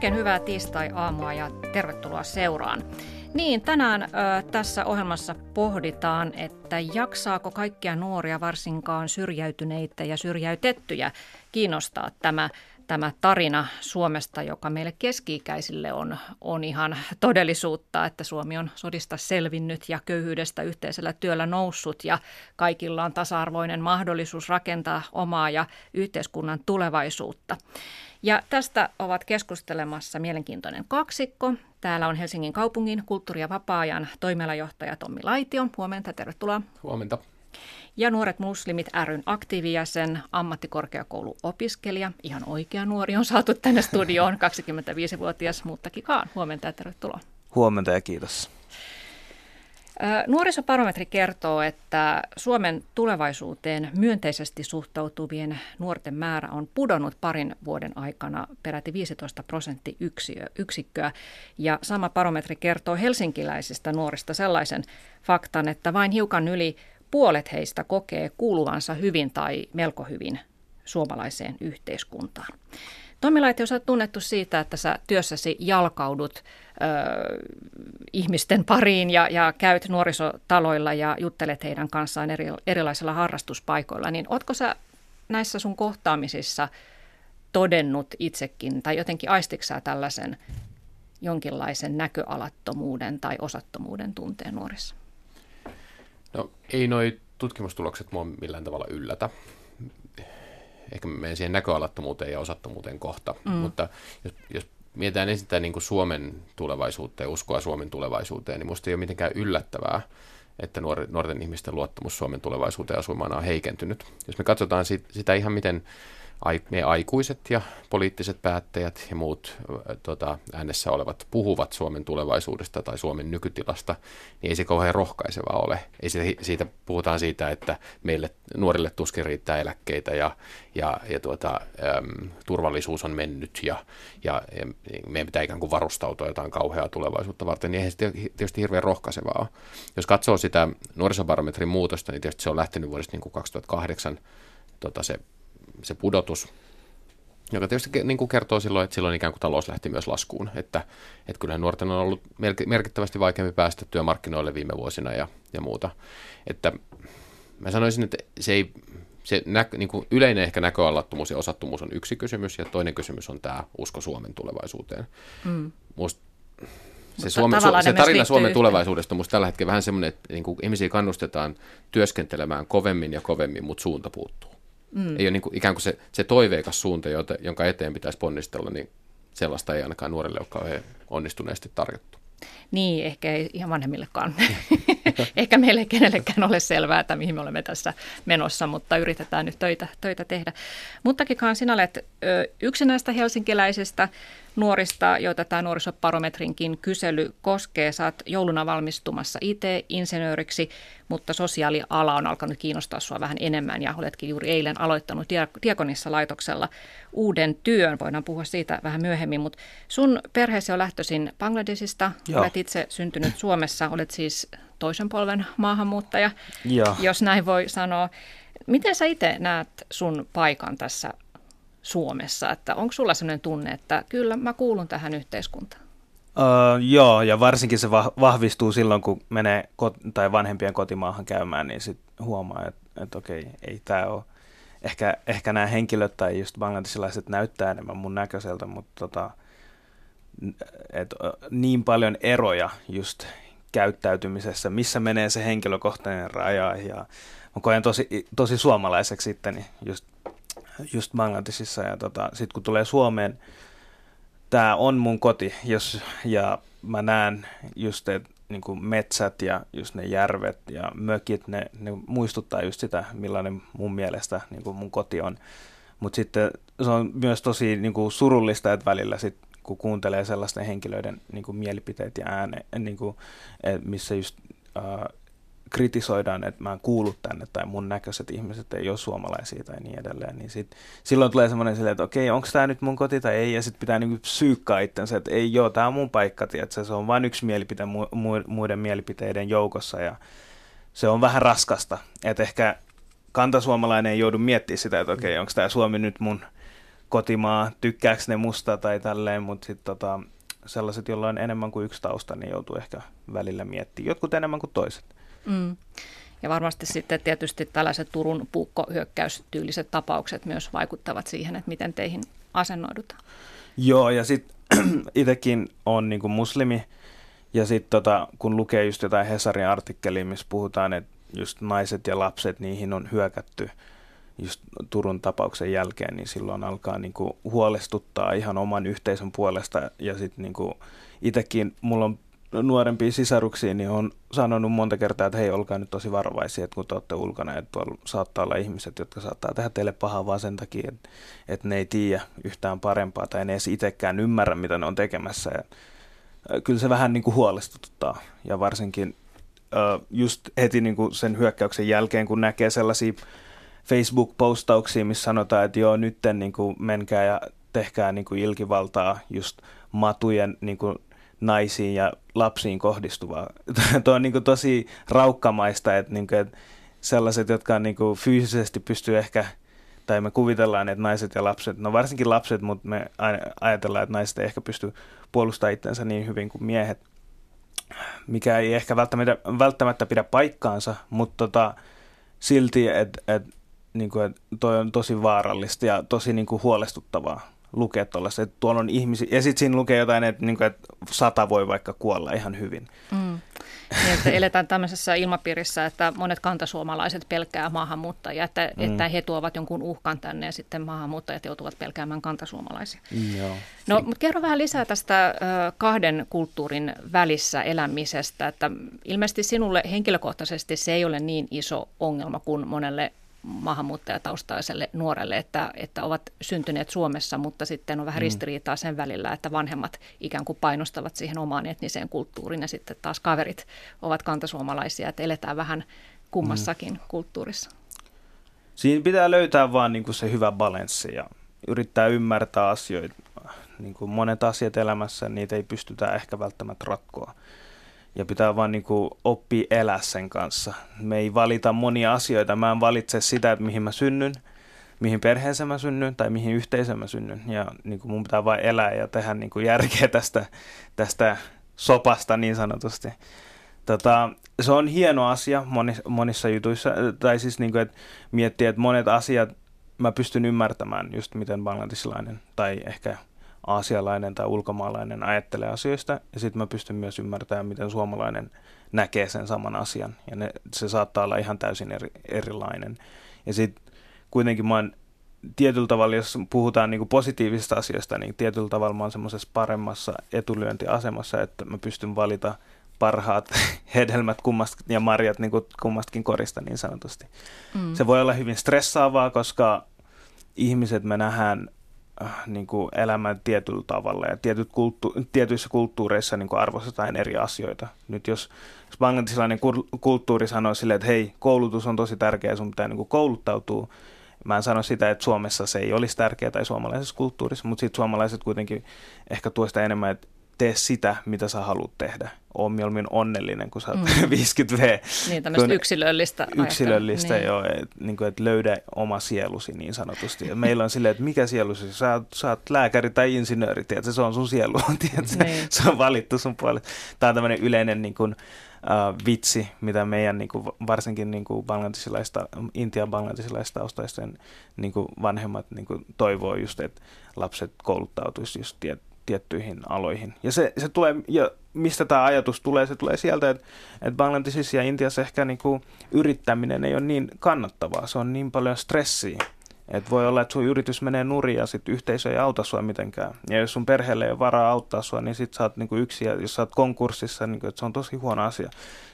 Oikein hyvää tiistai-aamua ja tervetuloa seuraan. Niin, tänään ö, tässä ohjelmassa pohditaan, että jaksaako kaikkia nuoria, varsinkaan syrjäytyneitä ja syrjäytettyjä, kiinnostaa tämä tämä tarina Suomesta, joka meille keski-ikäisille on, on ihan todellisuutta, että Suomi on sodista selvinnyt ja köyhyydestä yhteisellä työllä noussut ja kaikilla on tasa-arvoinen mahdollisuus rakentaa omaa ja yhteiskunnan tulevaisuutta. Ja tästä ovat keskustelemassa mielenkiintoinen kaksikko. Täällä on Helsingin kaupungin kulttuuri- ja vapaa-ajan toimialajohtaja Tommi Laitio. Huomenta, tervetuloa. Huomenta. Ja Nuoret muslimit ryn aktiivijäsen, ammattikorkeakouluopiskelija, ihan oikea nuori on saatu tänne studioon, 25-vuotias Muuttakikaan. Huomenta ja tervetuloa. Huomenta ja kiitos. Nuorisoparometri kertoo, että Suomen tulevaisuuteen myönteisesti suhtautuvien nuorten määrä on pudonnut parin vuoden aikana peräti 15 prosenttiyksikköä. Ja sama barometri kertoo helsinkiläisistä nuorista sellaisen faktan, että vain hiukan yli puolet heistä kokee kuuluvansa hyvin tai melko hyvin suomalaiseen yhteiskuntaan. Sä oot tunnettu siitä, että sä työssäsi jalkaudut ihmisten pariin ja, ja käyt nuorisotaloilla ja juttelet heidän kanssaan eri, erilaisilla harrastuspaikoilla. Niin ootko sä näissä sun kohtaamisissa todennut itsekin tai jotenkin aistiksää tällaisen jonkinlaisen näköalattomuuden tai osattomuuden tunteen nuorissa? No ei noi tutkimustulokset mua millään tavalla yllätä. Ehkä menen siihen näköalattomuuteen ja osattomuuteen kohta. Mm. Mutta jos, jos mietitään ensin sitä niin kuin Suomen tulevaisuutta ja uskoa Suomen tulevaisuuteen, niin musta ei ole mitenkään yllättävää, että nuorten ihmisten luottamus Suomen tulevaisuuteen asumaan on heikentynyt. Jos me katsotaan sit, sitä ihan miten me aikuiset ja poliittiset päättäjät ja muut tota, äänessä olevat puhuvat Suomen tulevaisuudesta tai Suomen nykytilasta, niin ei se kauhean rohkaisevaa ole. Ei se, siitä, puhutaan siitä, että meille nuorille tuskin riittää eläkkeitä ja, ja, ja tuota, äm, turvallisuus on mennyt ja, ja, ja meidän pitää ikään kuin varustautua jotain kauheaa tulevaisuutta varten, niin eihän se tietysti hirveän rohkaisevaa ole. Jos katsoo sitä nuorisobarometrin muutosta, niin tietysti se on lähtenyt vuodesta niin kuin 2008 tota se se pudotus, joka tietysti niin kuin kertoo silloin, että silloin ikään kuin talous lähti myös laskuun. Että, että kyllähän nuorten on ollut merkittävästi vaikeampi päästä työmarkkinoille viime vuosina ja, ja muuta. Että mä sanoisin, että se ei, se nä, niin kuin yleinen ehkä näköalattomuus ja osattomuus on yksi kysymys, ja toinen kysymys on tämä usko Suomen tulevaisuuteen. Mm. Musta se, Suome, su, se tarina Suomen yhteen. tulevaisuudesta on minusta tällä hetkellä vähän semmoinen, että niin kuin ihmisiä kannustetaan työskentelemään kovemmin ja kovemmin, mutta suunta puuttuu. Mm. Ei ole niin kuin, ikään kuin se, se toiveikas suunta, jota, jonka eteen pitäisi ponnistella, niin sellaista ei ainakaan nuorille ole kauhean onnistuneesti tarjottu. Niin, ehkä ei ihan vanhemmillekaan. ehkä meille ei kenellekään ole selvää, että mihin me olemme tässä menossa, mutta yritetään nyt töitä, töitä tehdä. Muttakin sinä olet ö, yksi näistä helsinkiläisistä nuorista, joita tämä nuorisoparometrinkin kysely koskee. Saat jouluna valmistumassa IT-insinööriksi, mutta sosiaaliala on alkanut kiinnostaa sinua vähän enemmän ja oletkin juuri eilen aloittanut Diakonissa laitoksella uuden työn. Voidaan puhua siitä vähän myöhemmin, mutta sun perheesi on lähtöisin Bangladesista. Joo. Olet itse syntynyt Suomessa, olet siis toisen polven maahanmuuttaja, Joo. jos näin voi sanoa. Miten sä itse näet sun paikan tässä Suomessa? Että onko sulla sellainen tunne, että kyllä mä kuulun tähän yhteiskuntaan? Uh, joo, ja varsinkin se vahvistuu silloin, kun menee kot- tai vanhempien kotimaahan käymään, niin sitten huomaa, että, että okei, ei tämä ole. Ehkä, ehkä nämä henkilöt tai just bangladesilaiset näyttää enemmän mun näköiseltä, mutta tota, et, niin paljon eroja just käyttäytymisessä, missä menee se henkilökohtainen raja ja mä koen tosi, tosi suomalaiseksi sitten just just Bangladesissa ja tota, sitten kun tulee Suomeen, tämä on mun koti jos, ja mä näen just että niin kuin metsät ja just ne järvet ja mökit, ne, ne muistuttaa just sitä, millainen mun mielestä niin kuin mun koti on. Mutta sitten se on myös tosi niin kuin surullista, että välillä sit, kun kuuntelee sellaisten henkilöiden niin kuin mielipiteet ja ääne, niin kuin, missä just äh, kritisoidaan, että mä en kuulu tänne tai mun näköiset ihmiset ei ole suomalaisia tai niin edelleen, niin sit, silloin tulee semmoinen silleen, että okei, onko tämä nyt mun koti tai ei, ja sitten pitää niinku psyykkaa itsensä, että ei joo, tämä on mun paikka, tiedätkö? se on vain yksi mielipite mu- muiden mielipiteiden joukossa, ja se on vähän raskasta, että ehkä kantasuomalainen ei joudu miettimään sitä, että okei, onko tämä Suomi nyt mun kotimaa, tykkääkö ne musta tai tälleen, mutta sitten tota, sellaiset, joilla on enemmän kuin yksi tausta, niin joutuu ehkä välillä miettimään. Jotkut enemmän kuin toiset. Mm. Ja varmasti sitten tietysti tällaiset Turun puukkohyökkäystyyliset tapaukset myös vaikuttavat siihen, että miten teihin asennoidutaan. Joo, ja sitten itsekin on niin muslimi, ja sitten tota, kun lukee just jotain Hesarin artikkelia, missä puhutaan, että just naiset ja lapset, niihin on hyökätty just Turun tapauksen jälkeen, niin silloin alkaa niin huolestuttaa ihan oman yhteisön puolesta. Ja sitten niin itsekin, mulla on nuorempia sisaruksia, niin on sanonut monta kertaa, että hei, olkaa nyt tosi varovaisia, että kun te olette ulkona, että tuolla saattaa olla ihmiset, jotka saattaa tehdä teille pahaa vaan sen takia, että, että ne ei tiedä yhtään parempaa tai ne edes itsekään ymmärrä, mitä ne on tekemässä. Ja kyllä se vähän niin kuin huolestuttaa ja varsinkin just heti niin kuin sen hyökkäyksen jälkeen, kun näkee sellaisia Facebook-postauksia, missä sanotaan, että joo, nyt niin kuin menkää ja tehkää niin kuin ilkivaltaa just matujen niin kuin naisiin ja lapsiin kohdistuvaa. Tuo on niin kuin tosi raukkamaista, että, niin kuin, että sellaiset, jotka on niin kuin fyysisesti pystyy ehkä, tai me kuvitellaan, että naiset ja lapset, no varsinkin lapset, mutta me ajatellaan, että naiset ei ehkä pysty puolustamaan itsensä niin hyvin kuin miehet, mikä ei ehkä välttämättä, välttämättä pidä paikkaansa, mutta tota, silti, että et, niin kuin, et toi on tosi vaarallista ja tosi niin kuin huolestuttavaa lukea tuollaista, että tuolla on ihmisiä, ja sitten siinä lukee jotain, että, niin kuin, että sata voi vaikka kuolla ihan hyvin. Mm. Niin, että eletään tämmöisessä ilmapiirissä, että monet kantasuomalaiset pelkää maahanmuuttajia, että, mm. että he tuovat jonkun uhkan tänne ja sitten maahanmuuttajat joutuvat pelkäämään kantasuomalaisia. Joo. No, mutta kerro vähän lisää tästä kahden kulttuurin välissä elämisestä, että ilmeisesti sinulle henkilökohtaisesti se ei ole niin iso ongelma kuin monelle maahanmuuttajataustaiselle nuorelle, että, että ovat syntyneet Suomessa, mutta sitten on vähän mm. ristiriitaa sen välillä, että vanhemmat ikään kuin painostavat siihen omaan etniseen kulttuuriin ja sitten taas kaverit ovat kantasuomalaisia, että eletään vähän kummassakin mm. kulttuurissa. Siinä pitää löytää vaan niin kuin se hyvä balanssi ja yrittää ymmärtää asioita. Niin kuin monet asiat elämässä, niitä ei pystytä ehkä välttämättä ratkoa ja pitää vaan niin kuin oppia elää sen kanssa. Me ei valita monia asioita. Mä en valitse sitä, että mihin mä synnyn, mihin perheeseen mä synnyn tai mihin yhteisöön mä synnyn. Ja niin kuin mun pitää vain elää ja tehdä niin kuin järkeä tästä, tästä sopasta niin sanotusti. Tota, se on hieno asia monissa, monissa jutuissa, tai siis niin kuin, että miettiä, että monet asiat mä pystyn ymmärtämään just miten bangladesilainen tai ehkä aasialainen tai ulkomaalainen ajattelee asioista, ja sitten mä pystyn myös ymmärtämään, miten suomalainen näkee sen saman asian, ja ne, se saattaa olla ihan täysin eri, erilainen. Ja sitten kuitenkin mä oon tietyllä tavalla, jos puhutaan niin positiivisista asioista, niin tietyllä tavalla mä oon semmoisessa paremmassa etulyöntiasemassa, että mä pystyn valita parhaat hedelmät kummast, ja marjat niin kuin kummastakin korista niin sanotusti. Mm. Se voi olla hyvin stressaavaa, koska ihmiset me nähdään Äh, niin kuin elämän tietyllä tavalla ja tietyt kulttu- tietyissä kulttuureissa niin kuin arvostetaan eri asioita. Nyt jos, jos bangladesilainen kulttuuri sanoo silleen, että hei, koulutus on tosi tärkeä, sun pitää niin kuin kouluttautua, Mä en sano sitä, että Suomessa se ei olisi tärkeää tai suomalaisessa kulttuurissa, mutta sitten suomalaiset kuitenkin ehkä tuosta enemmän, että tee sitä, mitä sä haluat tehdä. Oon mieluummin onnellinen, kun sä oot mm. 50V. Niin, tämmöistä kun, yksilöllistä. Yksilöllistä, niin. joo. Et, niin kuin, että löydä oma sielusi niin sanotusti. Ja meillä on silleen, että mikä sielusi? Sä sä oot lääkäri tai insinööri, tiedätkö? se on sun sielu, tiedätkö? Niin. se on valittu sun puolelle. Tämä on tämmöinen yleinen niin kuin, uh, vitsi, mitä meidän niin kuin, varsinkin niin kuin bangladesilaista, Intian bangladesilaista taustaisten niin kuin vanhemmat niin kuin, toivoo just, että lapset kouluttautuisi just tiet, tiettyihin aloihin. Ja se, se tulee, ja mistä tämä ajatus tulee? Se tulee sieltä, että, että Bangladesissa ja Intiassa ehkä niin kuin yrittäminen ei ole niin kannattavaa. Se on niin paljon stressiä. Et voi olla, että sun yritys menee nurin ja sit yhteisö ei auta sua mitenkään. Ja jos sun perheelle ei ole varaa auttaa sua, niin sit sä oot niinku yksi ja jos sä oot konkurssissa, niin se on tosi huono asia.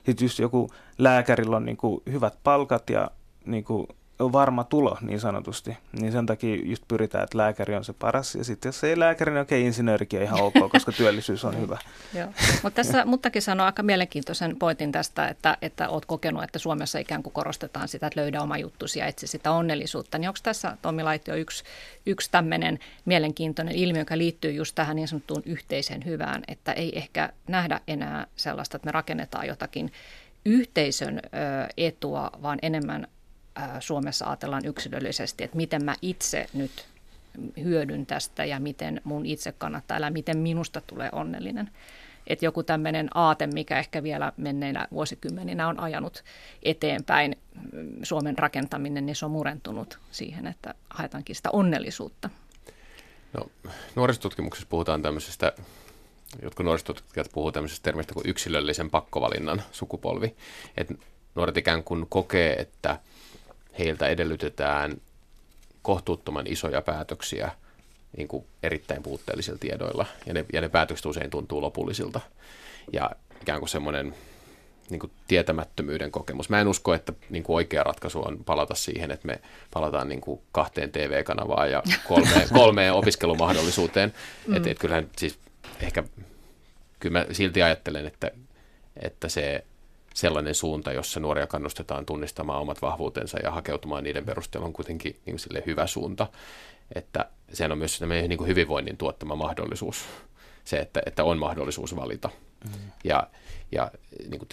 Sitten just joku lääkärillä on niinku hyvät palkat ja niinku varma tulo niin sanotusti. Niin sen takia just pyritään, että lääkäri on se paras. Ja sitten jos ei lääkäri, niin okei, insinöörikin on ihan ok, koska työllisyys on hyvä. Joo. Mutta tässä Muttakin sanoi aika mielenkiintoisen pointin tästä, että, että olet kokenut, että Suomessa ikään kuin korostetaan sitä, että löydä oma juttusi ja etsi sitä onnellisuutta. Niin onko tässä Tommi Laitio yksi, yksi tämmöinen mielenkiintoinen ilmiö, joka liittyy just tähän niin sanottuun yhteiseen hyvään, että ei ehkä nähdä enää sellaista, että me rakennetaan jotakin yhteisön etua, vaan enemmän Suomessa ajatellaan yksilöllisesti, että miten mä itse nyt hyödyn tästä ja miten mun itse kannattaa elää, miten minusta tulee onnellinen. Että joku tämmöinen aate, mikä ehkä vielä menneinä vuosikymmeninä on ajanut eteenpäin mm, Suomen rakentaminen, niin se on murentunut siihen, että haetaankin sitä onnellisuutta. No, nuorisotutkimuksessa puhutaan tämmöisestä, jotkut nuorisotutkijat puhuvat tämmöisestä termistä kuin yksilöllisen pakkovalinnan sukupolvi. Että nuoret ikään kuin kokee, että heiltä edellytetään kohtuuttoman isoja päätöksiä niin kuin erittäin puutteellisilla tiedoilla, ja ne, ja ne päätökset usein tuntuu lopullisilta. Ja ikään kuin semmoinen niin kuin tietämättömyyden kokemus. Mä en usko, että niin kuin oikea ratkaisu on palata siihen, että me palataan niin kuin kahteen TV-kanavaan ja kolmeen, kolmeen opiskelumahdollisuuteen. Mm. Että et kyllähän siis ehkä, kyllä mä silti ajattelen, että, että se sellainen suunta, jossa nuoria kannustetaan tunnistamaan omat vahvuutensa ja hakeutumaan niiden perusteella on kuitenkin niin kuin hyvä suunta. Että sehän on myös niin kuin hyvinvoinnin tuottama mahdollisuus, se, että, että on mahdollisuus valita. Mm. Ja, ja niin kuin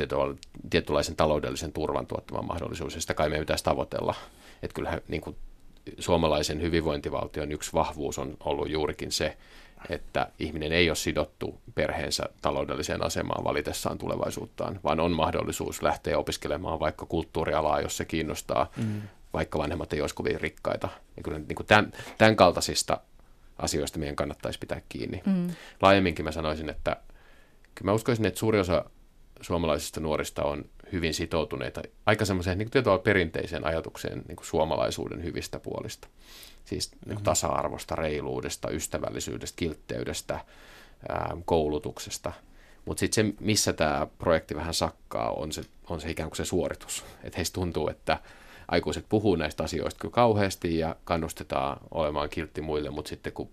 tietynlaisen taloudellisen turvan tuottama mahdollisuus, ja sitä kai meidän pitäisi tavoitella. Että kyllähän niin kuin suomalaisen hyvinvointivaltion yksi vahvuus on ollut juurikin se, että ihminen ei ole sidottu perheensä taloudelliseen asemaan valitessaan tulevaisuuttaan, vaan on mahdollisuus lähteä opiskelemaan vaikka kulttuurialaa, jos se kiinnostaa, mm. vaikka vanhemmat ei olisi kovin rikkaita. Ja kyllä niin kuin tämän, tämän kaltaisista asioista meidän kannattaisi pitää kiinni. Mm. Laajemminkin mä sanoisin, että kyllä mä uskoisin, että suuri osa suomalaisista nuorista on hyvin sitoutuneita aika semmoiseen niin perinteiseen ajatukseen niin kuin suomalaisuuden hyvistä puolista. Siis niin kuin mm-hmm. tasa-arvosta, reiluudesta, ystävällisyydestä, kiltteydestä, ää, koulutuksesta. Mutta sitten se, missä tämä projekti vähän sakkaa, on se, on se ikään kuin se suoritus. Että heistä tuntuu, että aikuiset puhuu näistä asioista kyllä kauheasti ja kannustetaan olemaan kiltti muille, mutta sitten kun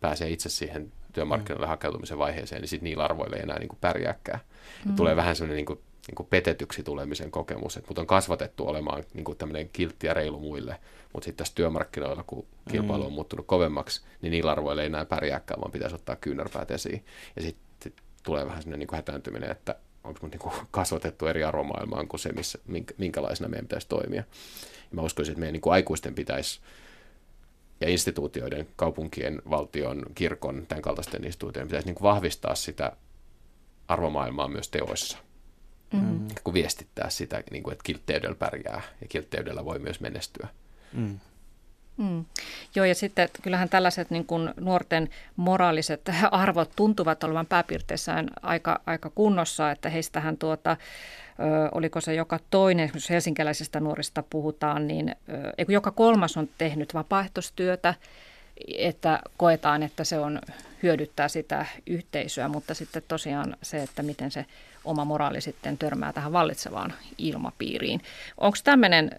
pääsee itse siihen työmarkkinoille hakeutumisen vaiheeseen, niin sitten niillä arvoilla ei enää niin kuin pärjääkään. Mm. Tulee vähän sellainen niin kuin, niin kuin petetyksi tulemisen kokemus, että mut on kasvatettu olemaan niin kuin tämmöinen kiltti ja reilu muille, mutta sitten tässä työmarkkinoilla, kun kilpailu on mm. muuttunut kovemmaksi, niin niillä arvoilla ei enää pärjääkään, vaan pitäisi ottaa kyynärpäät esiin. Ja sitten sit tulee vähän sellainen niin kuin hätääntyminen, että onko mun niin kasvatettu eri arvomaailmaan kuin se, missä, minkälaisena meidän pitäisi toimia. Ja mä uskoisin, että meidän niin kuin aikuisten pitäisi ja instituutioiden, kaupunkien, valtion, kirkon, tämän kaltaisten instituutioiden pitäisi niin kuin vahvistaa sitä arvomaailmaa myös teoissa. Mm. Kun viestittää sitä, niin kuin, että kiltteydellä pärjää ja kiltteydellä voi myös menestyä. Mm. Mm. Joo, ja sitten että kyllähän tällaiset niin kuin nuorten moraaliset arvot tuntuvat olevan pääpiirteissään aika, aika kunnossa, että heistähän tuota, ö, oliko se joka toinen, jos helsinkiläisistä nuorista puhutaan, niin ö, joka kolmas on tehnyt vapaaehtoistyötä, että koetaan, että se on hyödyttää sitä yhteisöä, mutta sitten tosiaan se, että miten se oma moraali sitten törmää tähän vallitsevaan ilmapiiriin. Onko tämmöinen,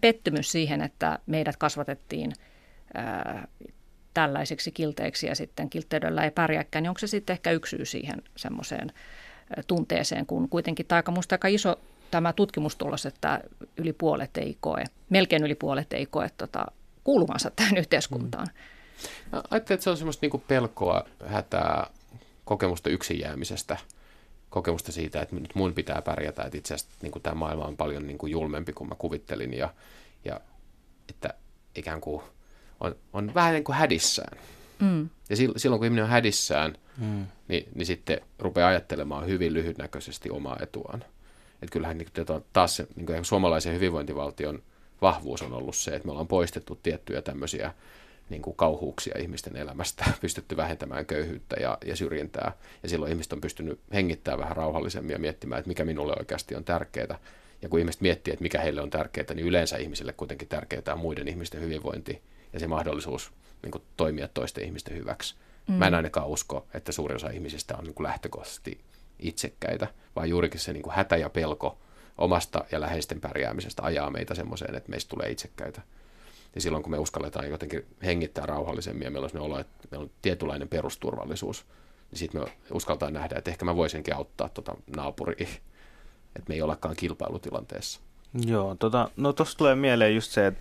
pettymys siihen, että meidät kasvatettiin ää, tällaisiksi kilteiksi ja sitten kilteydellä ei pärjääkään, niin onko se sitten ehkä yksi syy siihen semmoiseen tunteeseen, kun kuitenkin tämä musta aika iso tämä tutkimustulos, että yli puolet ei koe, melkein yli puolet ei koe tota, kuuluvansa tähän yhteiskuntaan. Mm. Ajattelin, että se on semmoista niin pelkoa, hätää, kokemusta yksin jäämisestä – kokemusta siitä, että nyt mun pitää pärjätä, että itse asiassa niin kuin tämä maailma on paljon niin kuin julmempi kuin mä kuvittelin ja, ja että ikään kuin on, on vähän niin kuin hädissään. Mm. Ja silloin kun ihminen on hädissään, mm. niin, niin sitten rupeaa ajattelemaan hyvin lyhytnäköisesti omaa etuaan. Että kyllähän niin kuin, taas se, niin kuin suomalaisen hyvinvointivaltion vahvuus on ollut se, että me ollaan poistettu tiettyjä tämmöisiä niin kuin kauhuuksia ihmisten elämästä, pystytty vähentämään köyhyyttä ja, ja syrjintää. Ja silloin ihmiset on pystynyt hengittämään vähän rauhallisemmin ja miettimään, että mikä minulle oikeasti on tärkeää. Ja kun ihmiset miettii, että mikä heille on tärkeää, niin yleensä ihmisille kuitenkin tärkeää on muiden ihmisten hyvinvointi ja se mahdollisuus niin kuin, toimia toisten ihmisten hyväksi. Mm. Mä en ainakaan usko, että suurin osa ihmisistä on niin kuin lähtökohtaisesti itsekkäitä, vaan juurikin se niin kuin hätä ja pelko omasta ja läheisten pärjäämisestä ajaa meitä semmoiseen, että meistä tulee itsekkäitä. Ja silloin kun me uskalletaan jotenkin hengittää rauhallisemmin ja meillä on olo, että meillä on tietynlainen perusturvallisuus, niin sitten me uskaltaa nähdä, että ehkä mä voisinkin auttaa tuota naapuria, että me ei olekaan kilpailutilanteessa. Joo, tota, no tuossa tulee mieleen just se, että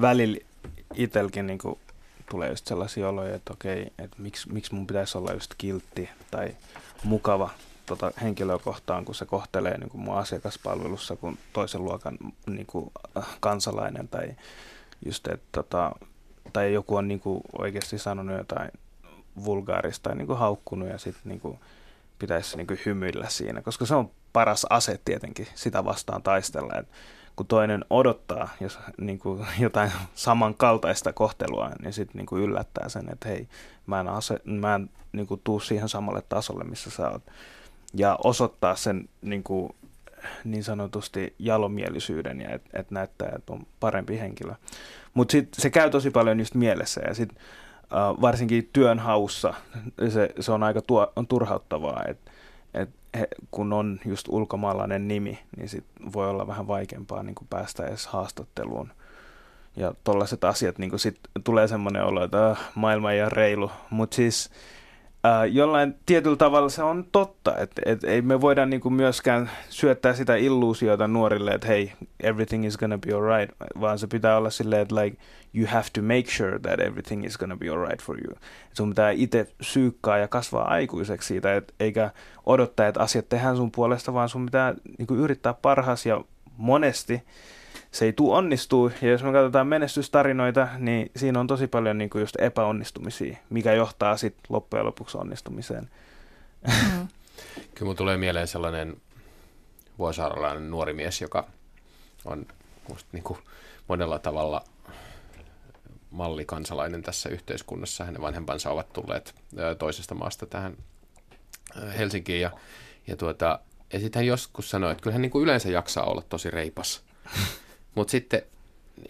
välillä itselläkin niin tulee just sellaisia oloja, että okei, että miksi, miksi mun pitäisi olla just kiltti tai mukava tota henkilöä kohtaan, kun se kohtelee niin kuin mun asiakaspalvelussa kuin toisen luokan niin kuin, äh, kansalainen tai just, että tota, tai joku on niin kuin oikeasti sanonut jotain vulgaarista tai niin kuin haukkunut ja sitten niin kuin pitäisi niin kuin hymyillä siinä, koska se on paras ase tietenkin sitä vastaan taistella, että kun toinen odottaa jos, niin kuin jotain samankaltaista kohtelua, niin sitten niin yllättää sen, että hei, mä en, ase, mä en niin kuin, tuu siihen samalle tasolle, missä sä oot. Ja osoittaa sen niin, kuin, niin sanotusti jalomielisyyden ja että et näyttää, että on parempi henkilö. Mutta sitten se käy tosi paljon just mielessä ja sitten uh, varsinkin työnhaussa se, se on aika tuo, on turhauttavaa, että et kun on just ulkomaalainen nimi, niin sit voi olla vähän vaikeampaa niin päästä edes haastatteluun. Ja tollaiset asiat, niin sit tulee semmoinen olo, että äh, maailma ei ole reilu. Mutta siis jollain tietyllä tavalla se on totta, että et ei me voida niinku myöskään syöttää sitä illuusiota nuorille, että hei, everything is gonna be alright, vaan se pitää olla silleen, että like, you have to make sure that everything is gonna be alright for you. Et sun pitää itse syykkaa ja kasvaa aikuiseksi siitä, et, eikä odottaa, että asiat tehdään sun puolesta, vaan sun pitää niinku yrittää parhaas ja monesti se ei tule onnistuu. Ja jos me katsotaan menestystarinoita, niin siinä on tosi paljon niin kuin just epäonnistumisia, mikä johtaa sitten loppujen lopuksi onnistumiseen. Mm. Kyllä mun tulee mieleen sellainen vuosaaralainen nuori mies, joka on musta niin kuin monella tavalla mallikansalainen tässä yhteiskunnassa. Hänen vanhempansa ovat tulleet toisesta maasta tähän Helsinkiin ja, ja, tuota, ja sitten hän joskus sanoi, että kyllä hän niin kuin yleensä jaksaa olla tosi reipas. Mutta sitten,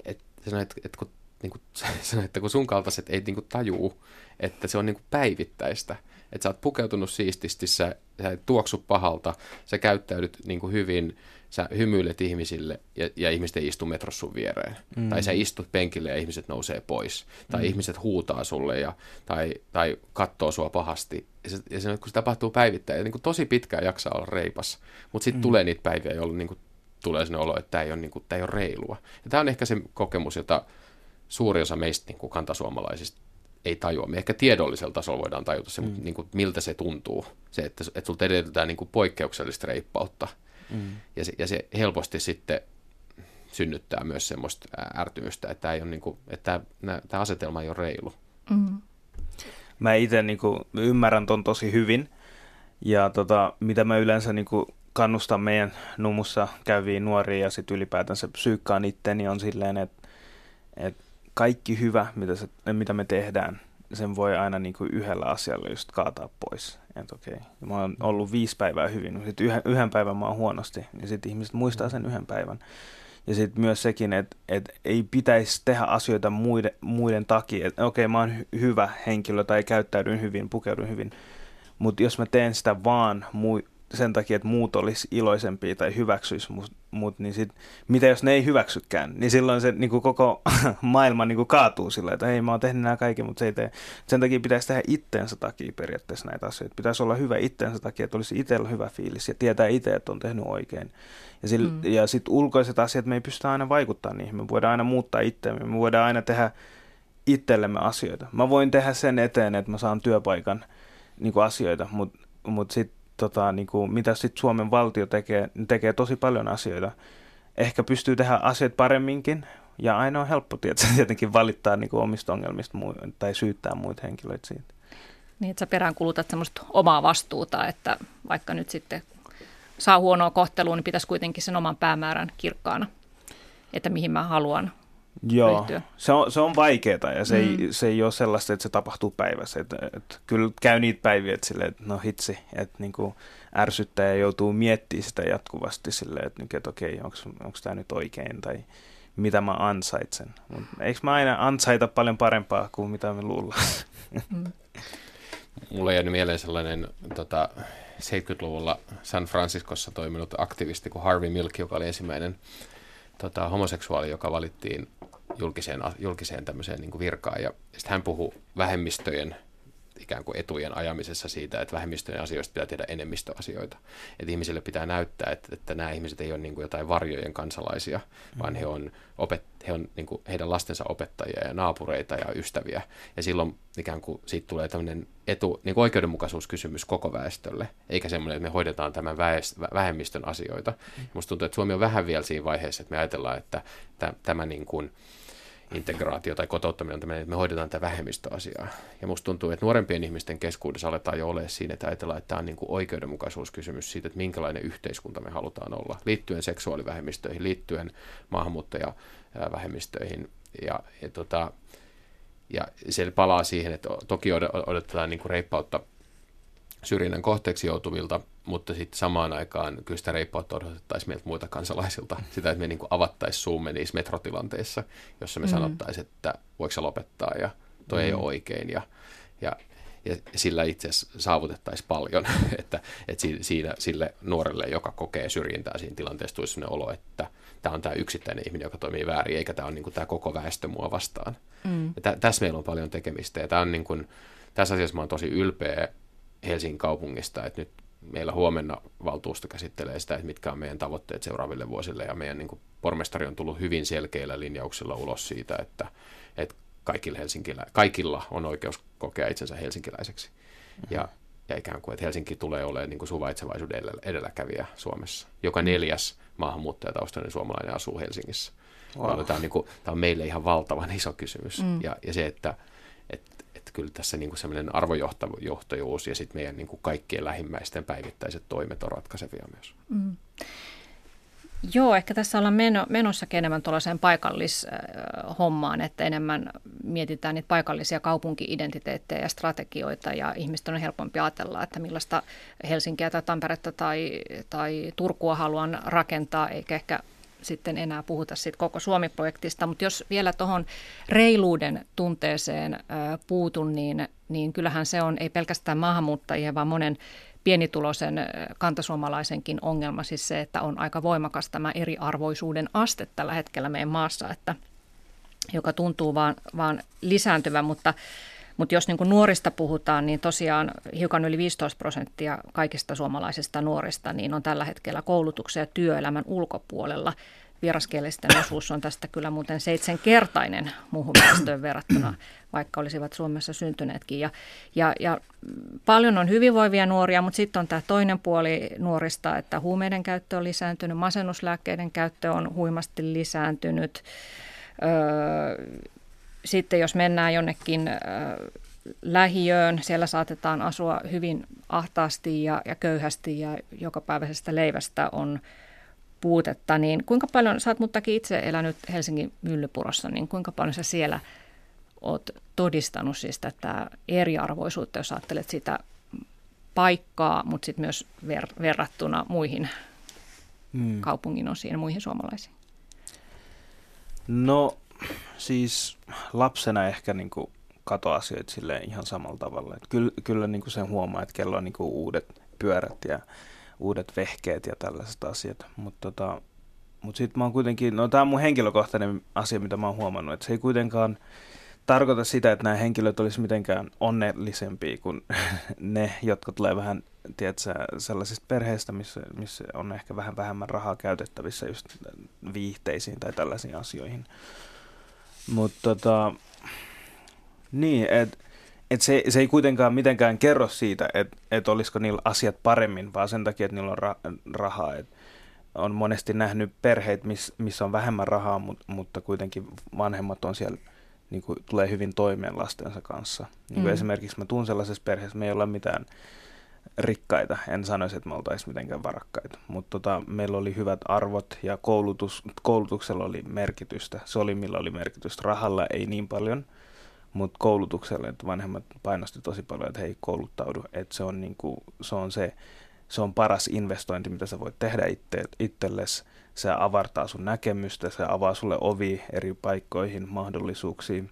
että sanoi, että, että kun, niin kuin, sanoi, että kun sun kaltaiset ei niin kuin tajuu, että se on niin kuin päivittäistä, että sä oot pukeutunut siististi, sä, sä et tuoksu pahalta, sä käyttäydyt niin kuin hyvin, sä hymyilet ihmisille ja, ja ihmiset ei istu metrossa sun viereen. Mm. Tai sä istut penkille ja ihmiset nousee pois. Tai mm. ihmiset huutaa sulle ja, tai, tai katsoo sua pahasti. Ja se, ja se kun se tapahtuu päivittäin, niin kuin tosi pitkään jaksaa olla reipas. Mutta sitten mm. tulee niitä päiviä, jolloin niin kuin tulee sinne olo, että tämä ei ole, niin kuin, tämä ei ole reilua. Ja tämä on ehkä se kokemus, jota suuri osa meistä niin kuin kantasuomalaisista ei tajua. Me ehkä tiedollisella tasolla voidaan tajuta se, mm. mutta niin kuin, miltä se tuntuu. Se, että, että sulta edellytetään niin kuin poikkeuksellista reippautta. Mm. Ja, se, ja se helposti sitten synnyttää myös semmoista ärtymystä, että tämä, ei ole, niin kuin, että tämä, tämä asetelma ei ole reilu. Mm. Mä itse niin kuin, ymmärrän ton tosi hyvin. Ja tota, mitä mä yleensä niin kuin, kannustan meidän numussa käyviä nuoria ja sitten ylipäätänsä psyykkaan niin on silleen, että, että kaikki hyvä, mitä, se, mitä me tehdään, sen voi aina niin kuin yhdellä asialla just kaataa pois. Että okei, mä oon ollut viisi päivää hyvin, sitten yhden, yhden päivän mä oon huonosti, niin sitten ihmiset muistaa sen yhden päivän. Ja sitten myös sekin, että, että ei pitäisi tehdä asioita muiden, muiden takia, että okei, mä oon hyvä henkilö tai käyttäydyn hyvin, pukeudun hyvin, mutta jos mä teen sitä vaan mu- sen takia, että muut olisi iloisempia tai hyväksyisi mut, mut niin sit, mitä jos ne ei hyväksykään, niin silloin se niin kuin koko maailma niin kuin kaatuu sillä, että ei mä oon tehnyt nämä kaikki, mutta se ei tee. Sen takia pitäisi tehdä itteensä takia periaatteessa näitä asioita. Pitäisi olla hyvä itteensä takia, että olisi itsellä hyvä fiilis ja tietää itse, että on tehnyt oikein. Ja, sillä, mm. ja sitten ulkoiset asiat, me ei pystytä aina vaikuttaa niihin. Me voidaan aina muuttaa itseämme, me voidaan aina tehdä itsellemme asioita. Mä voin tehdä sen eteen, että mä saan työpaikan niin kuin asioita, mutta mut sitten tota, niin kuin, mitä sitten Suomen valtio tekee, tekee tosi paljon asioita. Ehkä pystyy tehdä asiat paremminkin, ja aina on helppo tietenkin valittaa niin kuin omista ongelmista tai syyttää muita henkilöitä siitä. Niin, että sä perään kulutat semmoista omaa vastuuta, että vaikka nyt sitten saa huonoa kohtelua, niin pitäisi kuitenkin sen oman päämäärän kirkkaana, että mihin mä haluan Joo, ryhtyä. se on, se on vaikeaa ja se, mm. ei, se ei ole sellaista, että se tapahtuu päivässä. Et, et, kyllä käy niitä päiviä, että, sille, että no hitsi, että niinku ärsyttää ja joutuu miettimään sitä jatkuvasti silleen, että, että okei, onko tämä nyt oikein tai mitä mä ansaitsen. Mut eikö mä aina ansaita paljon parempaa kuin mitä me luullaan? Mm. Mulla on jäänyt mieleen sellainen tota, 70-luvulla San Franciscossa toiminut aktivisti kuin Harvey Milk, joka oli ensimmäinen tota, homoseksuaali, joka valittiin julkiseen, julkiseen tämmöiseen niin kuin virkaan. Ja sitten hän puhuu vähemmistöjen ikään kuin etujen ajamisessa siitä, että vähemmistöjen asioista pitää tehdä enemmistöasioita. Että ihmisille pitää näyttää, että, että nämä ihmiset ei ole niin kuin jotain varjojen kansalaisia, vaan he on, opet, he on niin kuin heidän lastensa opettajia ja naapureita ja ystäviä. Ja silloin ikään kuin siitä tulee tämmöinen etu, niin kuin oikeudenmukaisuuskysymys koko väestölle, eikä semmoinen, että me hoidetaan tämän väest, vähemmistön asioita. Mm-hmm. Musta tuntuu, että Suomi on vähän vielä siinä vaiheessa, että me ajatellaan, että tämä niin kuin, integraatio tai kotouttaminen on tämmöinen, että me hoidetaan tätä vähemmistöasiaa. Ja musta tuntuu, että nuorempien ihmisten keskuudessa aletaan jo ole siinä, että ajatellaan, että tämä on niin kuin oikeudenmukaisuuskysymys siitä, että minkälainen yhteiskunta me halutaan olla, liittyen seksuaalivähemmistöihin, liittyen maahanmuuttajavähemmistöihin. Ja, ja, tota, ja se palaa siihen, että toki odotetaan niin kuin reippautta syrjinnän kohteeksi joutuvilta, mutta sitten samaan aikaan kyllä sitä reippautta odotettaisiin meiltä muita kansalaisilta. Sitä, että me niin avattaisiin suumme niissä metrotilanteissa, jossa me mm. sanottaisiin, että voiko se lopettaa ja toi mm. ei ole oikein. Ja, ja, ja sillä itse asiassa saavutettaisiin paljon, että, että siinä, sille nuorelle, joka kokee syrjintää siinä tilanteessa, tulisi sellainen olo, että tämä on tämä yksittäinen ihminen, joka toimii väärin, eikä tämä ole niin kuin tämä koko väestö mua vastaan. Mm. Ja tässä meillä on paljon tekemistä ja tämä on niin kuin, tässä asiassa mä olen tosi ylpeä Helsingin kaupungista, että nyt meillä huomenna valtuusto käsittelee sitä, että mitkä on meidän tavoitteet seuraaville vuosille, ja meidän niin kuin, pormestari on tullut hyvin selkeillä linjauksilla ulos siitä, että, että kaikilla, helsinkilä, kaikilla on oikeus kokea itsensä helsinkiläiseksi. Mm-hmm. Ja, ja ikään kuin, että Helsinki tulee olemaan niin kuin suvaitsevaisuuden edelläkävijä Suomessa. Joka neljäs maahanmuuttajataustainen suomalainen asuu Helsingissä. Wow. Tämä, on niin kuin, tämä on meille ihan valtavan iso kysymys. Mm. Ja, ja se, että, että että kyllä tässä niin kuin sellainen arvojohtajuus ja sitten meidän niin kuin kaikkien lähimmäisten päivittäiset toimet on ratkaisevia myös. Mm. Joo, ehkä tässä ollaan meno, menossakin enemmän tuollaiseen paikallishommaan, että enemmän mietitään niitä paikallisia kaupunki-identiteettejä ja strategioita ja ihmisten on helpompi ajatella, että millaista Helsinkiä tai Tamperetta tai, tai Turkua haluan rakentaa, eikä ehkä sitten enää puhuta siitä koko Suomi-projektista, mutta jos vielä tuohon reiluuden tunteeseen puutun, niin, niin kyllähän se on ei pelkästään maahanmuuttajien, vaan monen pienituloisen kantasuomalaisenkin ongelma, siis se, että on aika voimakas tämä eriarvoisuuden aste tällä hetkellä meidän maassa, että, joka tuntuu vaan, vaan lisääntyvän, mutta mutta jos niin nuorista puhutaan, niin tosiaan hiukan yli 15 prosenttia kaikista suomalaisista nuorista niin on tällä hetkellä koulutuksen ja työelämän ulkopuolella. Vieraskielisten osuus on tästä kyllä muuten seitsemänkertainen muuhun väestöön verrattuna, vaikka olisivat Suomessa syntyneetkin. Ja, ja, ja paljon on hyvinvoivia nuoria, mutta sitten on tämä toinen puoli nuorista, että huumeiden käyttö on lisääntynyt, masennuslääkkeiden käyttö on huimasti lisääntynyt. Öö, sitten jos mennään jonnekin äh, lähiöön, siellä saatetaan asua hyvin ahtaasti ja, ja köyhästi ja jokapäiväisestä leivästä on puutetta, niin kuinka paljon, sä oot muttakin itse elänyt Helsingin Myllypurossa, niin kuinka paljon sä siellä oot todistanut siis tätä eriarvoisuutta, jos ajattelet sitä paikkaa, mutta sitten myös ver- verrattuna muihin hmm. kaupungin osiin ja muihin suomalaisiin? No siis lapsena ehkä niin kuin kato asioita silleen ihan samalla tavalla. Et kyllä, kyllä niin kuin sen huomaa, että kello on niin kuin uudet pyörät ja uudet vehkeet ja tällaiset asiat. Mutta tota, mut sitten mä oon kuitenkin, no tämä on mun henkilökohtainen asia, mitä mä oon huomannut, että se ei kuitenkaan tarkoita sitä, että nämä henkilöt olisi mitenkään onnellisempia kuin ne, jotka tulee vähän tiedätkö, sellaisista perheistä, missä, missä on ehkä vähän vähemmän rahaa käytettävissä just viihteisiin tai tällaisiin asioihin. Mutta tota, niin, että et se, se ei kuitenkaan mitenkään kerro siitä, että et olisiko niillä asiat paremmin, vaan sen takia, että niillä on ra- rahaa. Et on monesti nähnyt perheet, miss, missä on vähemmän rahaa, mut, mutta kuitenkin vanhemmat on siellä, niin kuin, tulee hyvin toimeen lastensa kanssa. Niin mm. Esimerkiksi mä tuun sellaisessa perheessä, me ei ole mitään rikkaita. En sanoisi, että me oltaisiin mitenkään varakkaita, mutta tota, meillä oli hyvät arvot ja koulutus, koulutuksella oli merkitystä. Se oli, millä oli merkitystä. Rahalla ei niin paljon, mutta koulutuksella, että vanhemmat painosti tosi paljon, että hei, kouluttaudu, että se on, niinku, se, on se, se on paras investointi, mitä sä voit tehdä itse, itsellesi. Se avartaa sun näkemystä, se avaa sulle ovi eri paikkoihin, mahdollisuuksiin.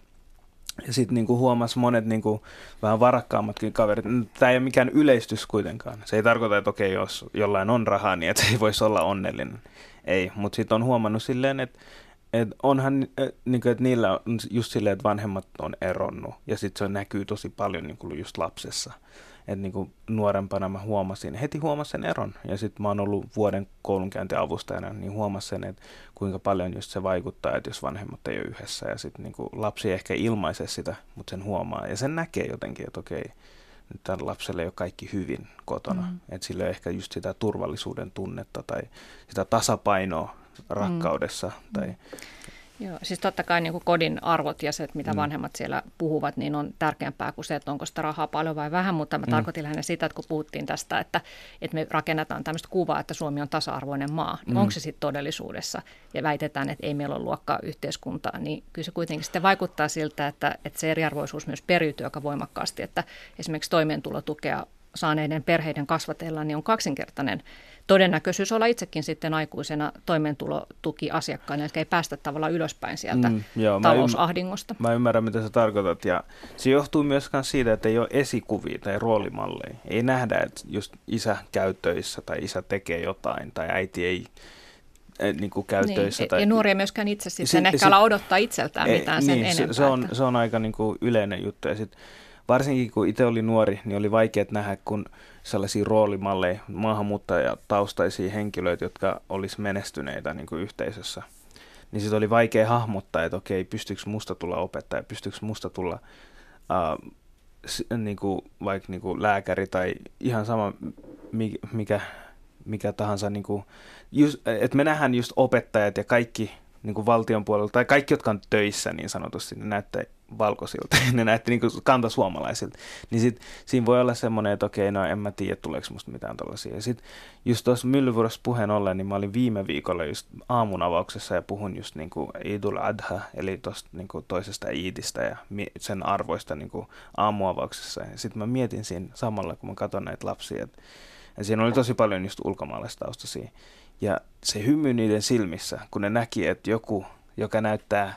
Ja sitten niinku huomasi monet niinku vähän varakkaammatkin kaverit, tämä ei ole mikään yleistys kuitenkaan. Se ei tarkoita, että okei, jos jollain on rahaa, niin että se ei voisi olla onnellinen. Ei, mutta sitten on huomannut silleen, että et onhan, et, niinku, että niillä on just silleen, että vanhemmat on eronnut. Ja sitten se näkyy tosi paljon niinku just lapsessa että niin nuorempana mä huomasin, heti huomasin sen eron. Ja sitten mä oon ollut vuoden koulunkäyntiavustajana, niin huomasin sen, että kuinka paljon just se vaikuttaa, että jos vanhemmat ei ole yhdessä. Ja sitten niin lapsi ei ehkä ilmaise sitä, mutta sen huomaa. Ja sen näkee jotenkin, että okei, nyt tällä lapselle ei ole kaikki hyvin kotona. Mm. Että sillä ei ehkä just sitä turvallisuuden tunnetta tai sitä tasapainoa rakkaudessa. Mm. Tai... Joo, siis totta kai niin kuin kodin arvot ja se, että mitä mm. vanhemmat siellä puhuvat, niin on tärkeämpää kuin se, että onko sitä rahaa paljon vai vähän, mutta mä mm. tarkoitin lähinnä sitä, että kun puhuttiin tästä, että, että me rakennetaan tämmöistä kuvaa, että Suomi on tasa-arvoinen maa, niin mm. onko se sitten todellisuudessa ja väitetään, että ei meillä ole luokkaa yhteiskuntaa, niin kyllä se kuitenkin sitten vaikuttaa siltä, että, että se eriarvoisuus myös periytyy aika voimakkaasti, että esimerkiksi toimeentulotukea saaneiden perheiden kasvateilla niin on kaksinkertainen todennäköisyys olla itsekin sitten aikuisena toimeentulotukiasiakkaana, jotka ei päästä tavallaan ylöspäin sieltä mm, joo, talousahdingosta. Mä, ymmärrän, mä ymmärrän, mitä sä tarkoitat. Ja se johtuu myös siitä, että ei ole esikuvia tai roolimalleja. Ei nähdä, että just isä käy töissä tai isä tekee jotain tai äiti ei niin kuin käy niin, töissä. Tai... Ja nuoria myöskään itse sitten sit, ehkä sit, ala odottaa itseltään mitään ei, sen niin, enempää. Se, se, on, se on aika niin kuin yleinen juttu. Ja sit, varsinkin kun itse oli nuori, niin oli vaikea nähdä, kun sellaisia roolimalleja, maahanmuuttajataustaisia henkilöitä, jotka olisi menestyneitä niin kuin yhteisössä. Niin sitten oli vaikea hahmottaa, että okei, pystyykö musta tulla opettaja, pystyykö musta tulla uh, niin kuin, vaikka niin kuin lääkäri tai ihan sama mikä, mikä tahansa. Niin kuin, just, että me nähdään just opettajat ja kaikki niin kuin valtion puolella, tai kaikki, jotka on töissä niin sanotusti, ne näyttää valkoisilta, ne näytti niin kantasuomalaisilta. Niin sit, siinä voi olla semmoinen, että okei, no en mä tiedä, tuleeko musta mitään tällaisia. Ja sitten just tuossa Myllyvuorossa puheen ollen, niin mä olin viime viikolla just aamun avauksessa ja puhun just niin kuin Idul Adha, eli tosta niin toisesta iidistä ja sen arvoista niin kuin aamuavauksessa. Ja sitten mä mietin siinä samalla, kun mä katson näitä lapsia, että ja siinä oli tosi paljon just ulkomaalaistaustaisia. Ja se hymy niiden silmissä, kun ne näki, että joku, joka näyttää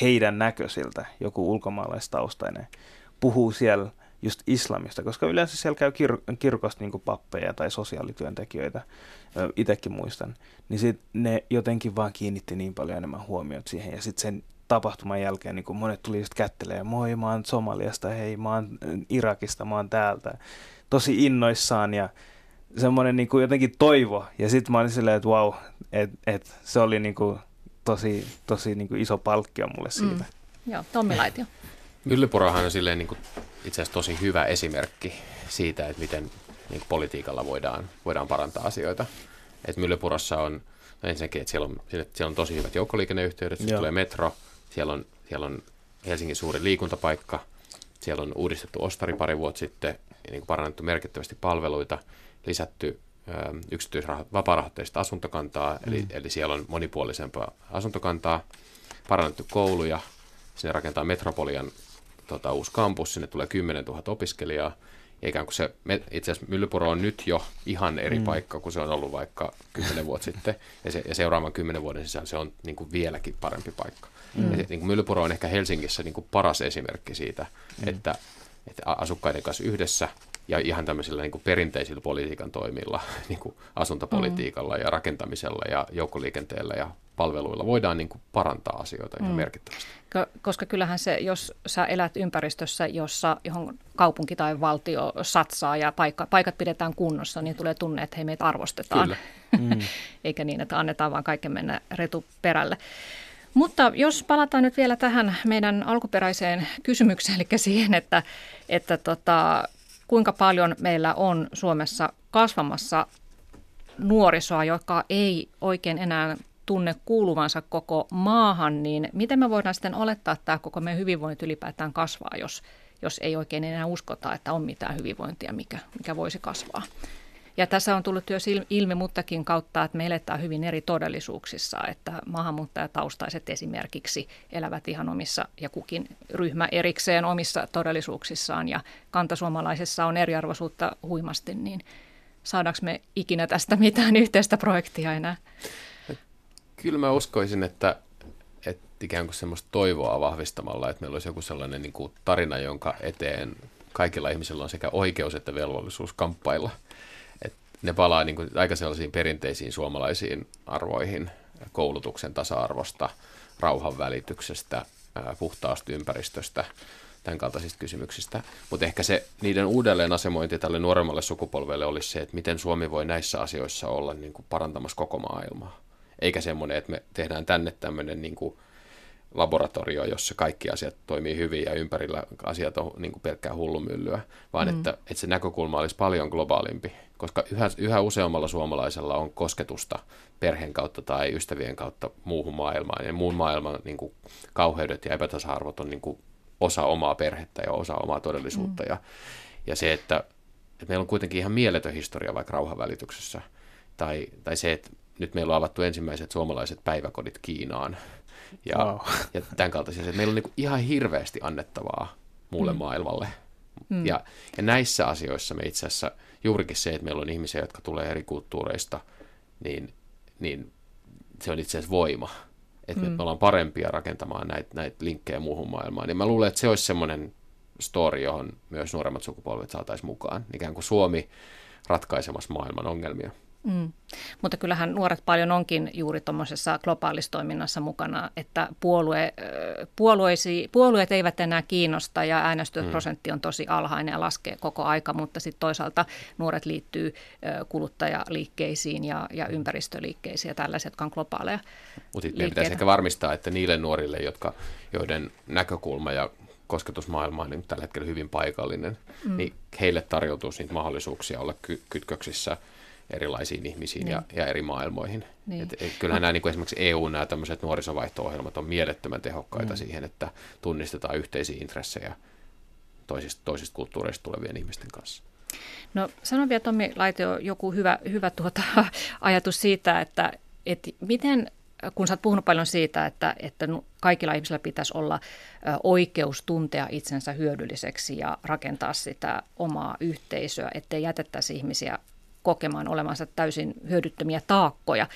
heidän näköisiltä, joku ulkomaalaistaustainen, puhuu siellä just islamista, koska yleensä siellä käy kir- kirkosta niin pappeja tai sosiaalityöntekijöitä, itsekin muistan, niin sit ne jotenkin vaan kiinnitti niin paljon enemmän huomiota siihen. Ja sitten sen tapahtuman jälkeen niin monet tuli just kättelee, moi mä oon Somaliasta, hei mä oon Irakista, mä oon täältä. Tosi innoissaan ja semmoinen niin jotenkin toivo. Ja sitten mä olin silleen, että wow, että et se oli niin kuin tosi, tosi niin kuin iso palkkio mulle siitä. Mm. Joo, Tommi Laitio. Myllypurohan on silleen niin kuin itse asiassa tosi hyvä esimerkki siitä, että miten niin kuin politiikalla voidaan, voidaan parantaa asioita. Et Myllypurossa on no ensinnäkin, että siellä on, siellä on tosi hyvät joukkoliikenneyhteydet, sitten tulee metro, siellä on, siellä on Helsingin suuri liikuntapaikka, siellä on uudistettu ostari pari vuotta sitten, ja niin kuin parannettu merkittävästi palveluita, lisätty yksityisvapaarahoitteista asuntokantaa, mm. eli, eli siellä on monipuolisempaa asuntokantaa, parannettu kouluja, sinne rakentaa Metropolian tota, uusi kampus, sinne tulee 10 000 opiskelijaa, ja ikään kuin se, itse asiassa Myllypuro on nyt jo ihan eri mm. paikka kuin se on ollut vaikka 10 vuotta sitten, ja, se, ja seuraavan 10 vuoden sisällä se on niin kuin vieläkin parempi paikka. Mm. Ja se, niin kuin Myllypuro on ehkä Helsingissä niin kuin paras esimerkki siitä, mm. että, että asukkaiden kanssa yhdessä ja ihan tämmöisillä niin kuin perinteisillä politiikan toimilla, niin kuin asuntopolitiikalla mm. ja rakentamisella ja joukkoliikenteellä ja palveluilla voidaan niin kuin parantaa asioita ihan mm. merkittävästi. Koska kyllähän se, jos sä elät ympäristössä, jossa johon kaupunki tai valtio satsaa ja paikka, paikat pidetään kunnossa, niin tulee tunne, että hei meitä arvostetaan. Kyllä. Mm. Eikä niin, että annetaan vaan kaiken mennä retuperälle. Mutta jos palataan nyt vielä tähän meidän alkuperäiseen kysymykseen, eli siihen, että, että tota, kuinka paljon meillä on Suomessa kasvamassa nuorisoa, joka ei oikein enää tunne kuuluvansa koko maahan, niin miten me voidaan sitten olettaa, että tämä koko meidän hyvinvointi ylipäätään kasvaa, jos, jos ei oikein enää uskota, että on mitään hyvinvointia, mikä, mikä voisi kasvaa. Ja tässä on tullut myös ilmi muttakin kautta, että me eletään hyvin eri todellisuuksissa, että maahanmuuttajataustaiset esimerkiksi elävät ihan omissa ja kukin ryhmä erikseen omissa todellisuuksissaan ja kantasuomalaisessa on eriarvoisuutta huimasti, niin saadaanko me ikinä tästä mitään yhteistä projektia enää? Kyllä mä uskoisin, että, että ikään kuin semmoista toivoa vahvistamalla, että meillä olisi joku sellainen niin kuin tarina, jonka eteen kaikilla ihmisillä on sekä oikeus että velvollisuus kamppailla – ne palaa niin kuin aika sellaisiin perinteisiin suomalaisiin arvoihin, koulutuksen tasa-arvosta, rauhan välityksestä, puhtaasta ympäristöstä, tämän kaltaisista kysymyksistä. Mutta ehkä se niiden uudelleen asemointi tälle nuoremmalle sukupolvelle olisi se, että miten Suomi voi näissä asioissa olla niin kuin parantamassa koko maailmaa. Eikä semmoinen, että me tehdään tänne tämmöinen niin kuin laboratorio, jossa kaikki asiat toimii hyvin ja ympärillä asiat on niin kuin pelkkää hullumyllyä, vaan mm. että, että se näkökulma olisi paljon globaalimpi, koska yhä, yhä useammalla suomalaisella on kosketusta perheen kautta tai ystävien kautta muuhun maailmaan, ja muun maailman niin kuin, kauheudet ja epätasa-arvot on niin kuin, osa omaa perhettä ja osa omaa todellisuutta, mm. ja, ja se, että, että meillä on kuitenkin ihan mieletön historia vaikka rauhanvälityksessä, tai, tai se, että nyt meillä on avattu ensimmäiset suomalaiset päiväkodit Kiinaan, ja, wow. ja tämän kaltaisia. Että meillä on niin ihan hirveästi annettavaa muulle mm. maailmalle. Mm. Ja, ja näissä asioissa me itse asiassa, juurikin se, että meillä on ihmisiä, jotka tulee eri kulttuureista, niin, niin se on itse asiassa voima. Että mm. me ollaan parempia rakentamaan näitä, näitä linkkejä muuhun maailmaan. Niin mä luulen, että se olisi semmoinen story, johon myös nuoremmat sukupolvet saataisiin mukaan. Ikään kuin Suomi ratkaisemassa maailman ongelmia. Mm. Mutta kyllähän nuoret paljon onkin juuri tuommoisessa globaalistoiminnassa mukana, että puolue, puolueisi, puolueet eivät enää kiinnosta ja äänestysprosentti on tosi alhainen ja laskee koko aika, mutta sitten toisaalta nuoret liittyy kuluttajaliikkeisiin ja, ja ympäristöliikkeisiin ja tällaiset, jotka on globaaleja Mutta meidän pitäisi ehkä varmistaa, että niille nuorille, jotka, joiden näkökulma ja kosketusmaailma on niin tällä hetkellä hyvin paikallinen, mm. niin heille tarjoutuu niitä mahdollisuuksia olla ky- kytköksissä – erilaisiin ihmisiin niin. ja, ja eri maailmoihin. Niin. Et, et, kyllähän nämä niin kuin esimerkiksi EU nämä tämmöiset nuorisovaihto-ohjelmat on mielettömän tehokkaita mm. siihen, että tunnistetaan yhteisiä intressejä toisista, toisista kulttuureista tulevien ihmisten kanssa. No sano vielä Tommi Laitio joku hyvä, hyvä tuota, ajatus siitä, että, että miten kun sä oot puhunut paljon siitä, että, että kaikilla ihmisillä pitäisi olla oikeus tuntea itsensä hyödylliseksi ja rakentaa sitä omaa yhteisöä, ettei jätettäisi ihmisiä kokemaan olevansa täysin hyödyttömiä taakkoja.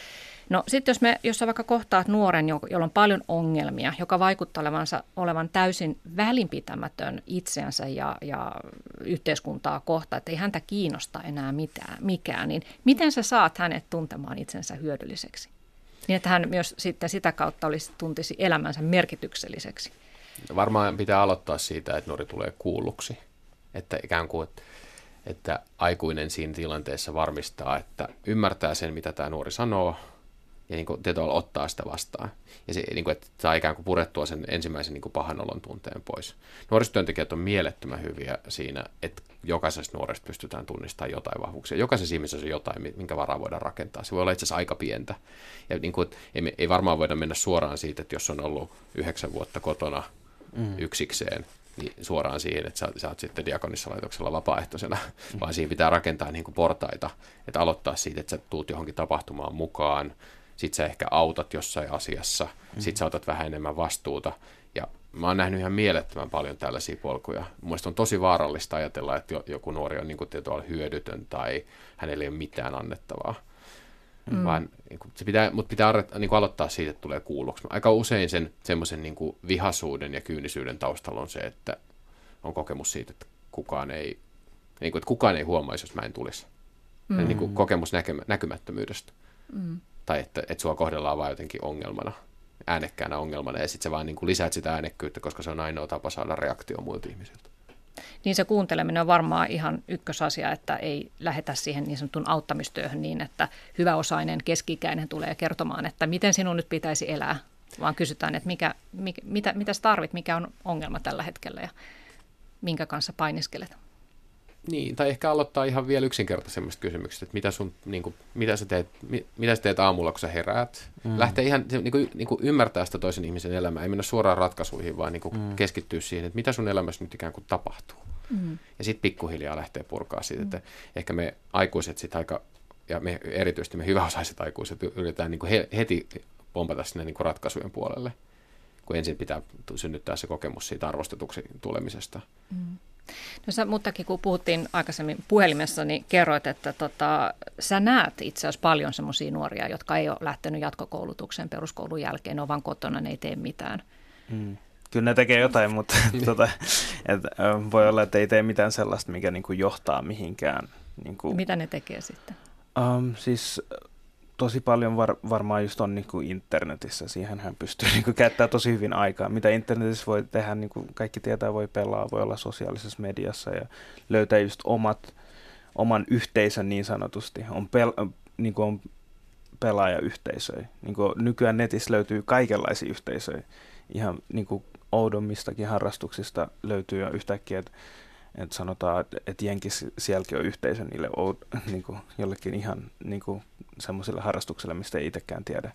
No sitten jos, me, jos sä vaikka kohtaat nuoren, jolla on paljon ongelmia, joka vaikuttaa olevansa, olevan täysin välinpitämätön itseänsä ja, ja yhteiskuntaa kohtaan, että ei häntä kiinnosta enää mitään, mikään, niin miten sä saat hänet tuntemaan itsensä hyödylliseksi? Niin että hän myös sitten sitä kautta olisi, tuntisi elämänsä merkitykselliseksi. Varmaan pitää aloittaa siitä, että nuori tulee kuulluksi. Että ikään kuin, että että aikuinen siinä tilanteessa varmistaa, että ymmärtää sen, mitä tämä nuori sanoo, ja niin kuin, tietyllä ottaa sitä vastaan. Ja se, niin kuin, että saa ikään kuin purettua sen ensimmäisen niin kuin pahan olon tunteen pois. Nuorisotyöntekijät on mielettömän hyviä siinä, että jokaisesta nuoresta pystytään tunnistamaan jotain vahvuuksia. Jokaisessa ihmisessä on jotain, minkä varaa voidaan rakentaa. Se voi olla itse asiassa aika pientä. Ja niin kuin, ei, ei varmaan voida mennä suoraan siitä, että jos on ollut yhdeksän vuotta kotona mm. yksikseen, niin suoraan siihen, että sä, sä oot sitten diakonissalaitoksella vapaaehtoisena, mm. vaan siinä pitää rakentaa niin kuin portaita, että aloittaa siitä, että sä tuut johonkin tapahtumaan mukaan, sit sä ehkä autat jossain asiassa, mm. sit sä otat vähän enemmän vastuuta, ja mä oon nähnyt ihan mielettömän paljon tällaisia polkuja. Mielestäni on tosi vaarallista ajatella, että joku nuori on niin kuin hyödytön tai hänellä ei ole mitään annettavaa. Mm. Vaan niin kuin, se pitää, mutta pitää niin kuin aloittaa siitä, että tulee kuulluksi. Aika usein sen semmoisen niin kuin vihasuuden ja kyynisyyden taustalla on se, että on kokemus siitä, että kukaan ei, niin kuin, että kukaan ei huomaisi, jos mä en tulisi. Mm. Niin kuin kokemus näkemä, näkymättömyydestä. Mm. Tai että, että sua kohdellaan vain jotenkin ongelmana, äänekkäänä ongelmana, ja sitten sä vaan niin kuin lisäät sitä äänekkyyttä, koska se on ainoa tapa saada reaktio muilta ihmisiltä niin se kuunteleminen on varmaan ihan ykkösasia, että ei lähetä siihen niin sanotun auttamistyöhön niin, että hyväosainen keskikäinen tulee kertomaan, että miten sinun nyt pitäisi elää, vaan kysytään, että mikä, mikä, mitä, mitä tarvit, mikä on ongelma tällä hetkellä ja minkä kanssa painiskelet. Niin, tai ehkä aloittaa ihan vielä yksinkertaisemmasta kysymyksestä, että mitä, sun, niin kuin, mitä, sä teet, mitä sä teet aamulla, kun sä heräät. Mm. Lähtee ihan niin kuin, niin kuin ymmärtää sitä toisen ihmisen elämää, ei mennä suoraan ratkaisuihin, vaan niin kuin mm. keskittyä siihen, että mitä sun elämässä nyt ikään kuin tapahtuu. Mm. Ja sitten pikkuhiljaa lähtee purkaa siitä, että mm. ehkä me aikuiset sitten aika, ja me erityisesti me hyväosaiset aikuiset yritetään niin kuin he, heti pompata sinne niin kuin ratkaisujen puolelle, kun ensin pitää synnyttää se kokemus siitä arvostetuksi tulemisesta. Mm. No sä, muttakin kun puhuttiin aikaisemmin puhelimessa, niin kerroit, että tota, sä näet itse asiassa paljon semmoisia nuoria, jotka ei ole lähtenyt jatkokoulutukseen peruskoulun jälkeen, ne on vaan kotona, ne ei tee mitään. Mm. Kyllä ne tekee jotain, mutta tota, et, voi olla, että ei tee mitään sellaista, mikä niin kuin johtaa mihinkään. Niin kuin, Mitä ne tekee sitten? Um, siis tosi paljon var, varmaan just on niin kuin internetissä. Siihen hän pystyy niin kuin käyttämään tosi hyvin aikaa. Mitä internetissä voi tehdä, niin kuin kaikki tietää, voi pelaa, voi olla sosiaalisessa mediassa ja löytää just omat, oman yhteisön niin sanotusti. On, pel, niin kuin on pelaajayhteisöjä. Niin kuin nykyään netissä löytyy kaikenlaisia yhteisöjä ihan niin kuin oudommistakin harrastuksista löytyy jo yhtäkkiä, että että sanotaan, että, Jenkis sielläkin on yhteisö niille niin kuin, jollekin ihan niin kuin, harrastukselle, mistä ei itsekään tiedä.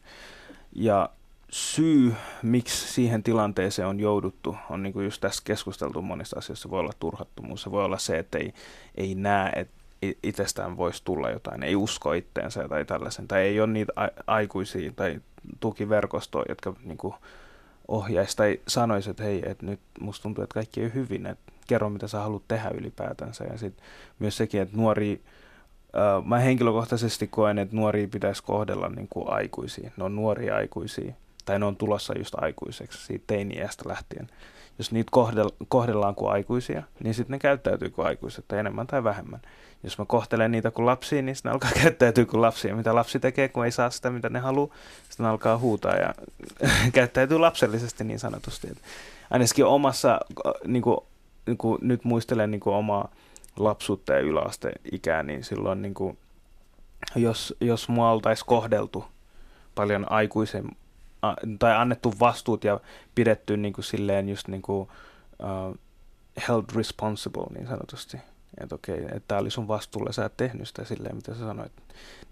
Ja syy, miksi siihen tilanteeseen on jouduttu, on niin kuin just tässä keskusteltu monista asioista. Voi olla turhattomuus, se voi olla se, että ei, ei näe, että itsestään voisi tulla jotain, ei usko itteensä tai tällaisen, tai ei ole niitä aikuisia tai tukiverkostoja, jotka niin kuin ohjaisi tai sanoisi, että hei, että nyt musta tuntuu, että kaikki on hyvin, että kerro mitä sä haluat tehdä ylipäätänsä. Ja sitten myös sekin, että nuori, äh, mä henkilökohtaisesti koen, että nuoria pitäisi kohdella niin kuin aikuisia. Ne on nuoria aikuisia, tai ne on tulossa just aikuiseksi siitä teini-iästä lähtien. Jos niitä kohdellaan kuin aikuisia, niin sitten ne käyttäytyy kuin aikuiset, tai enemmän tai vähemmän jos mä kohtelen niitä kuin lapsia, niin ne alkaa käyttäytyä kuin lapsia. Mitä lapsi tekee, kun ei saa sitä, mitä ne haluaa, sitten alkaa huutaa ja käyttäytyy lapsellisesti niin sanotusti. Et ainakin omassa, niin kuin, niin kuin nyt muistelen niin kuin omaa lapsuutta ja yläasteikää, niin silloin niin kuin, jos, jos mua oltaisiin kohdeltu paljon aikuisen, tai annettu vastuut ja pidetty niin kuin silleen just niin kuin, uh, held responsible niin sanotusti, että okei, että tämä oli sun vastuulla, sä et tehnyt sitä silleen, mitä sä sanoit.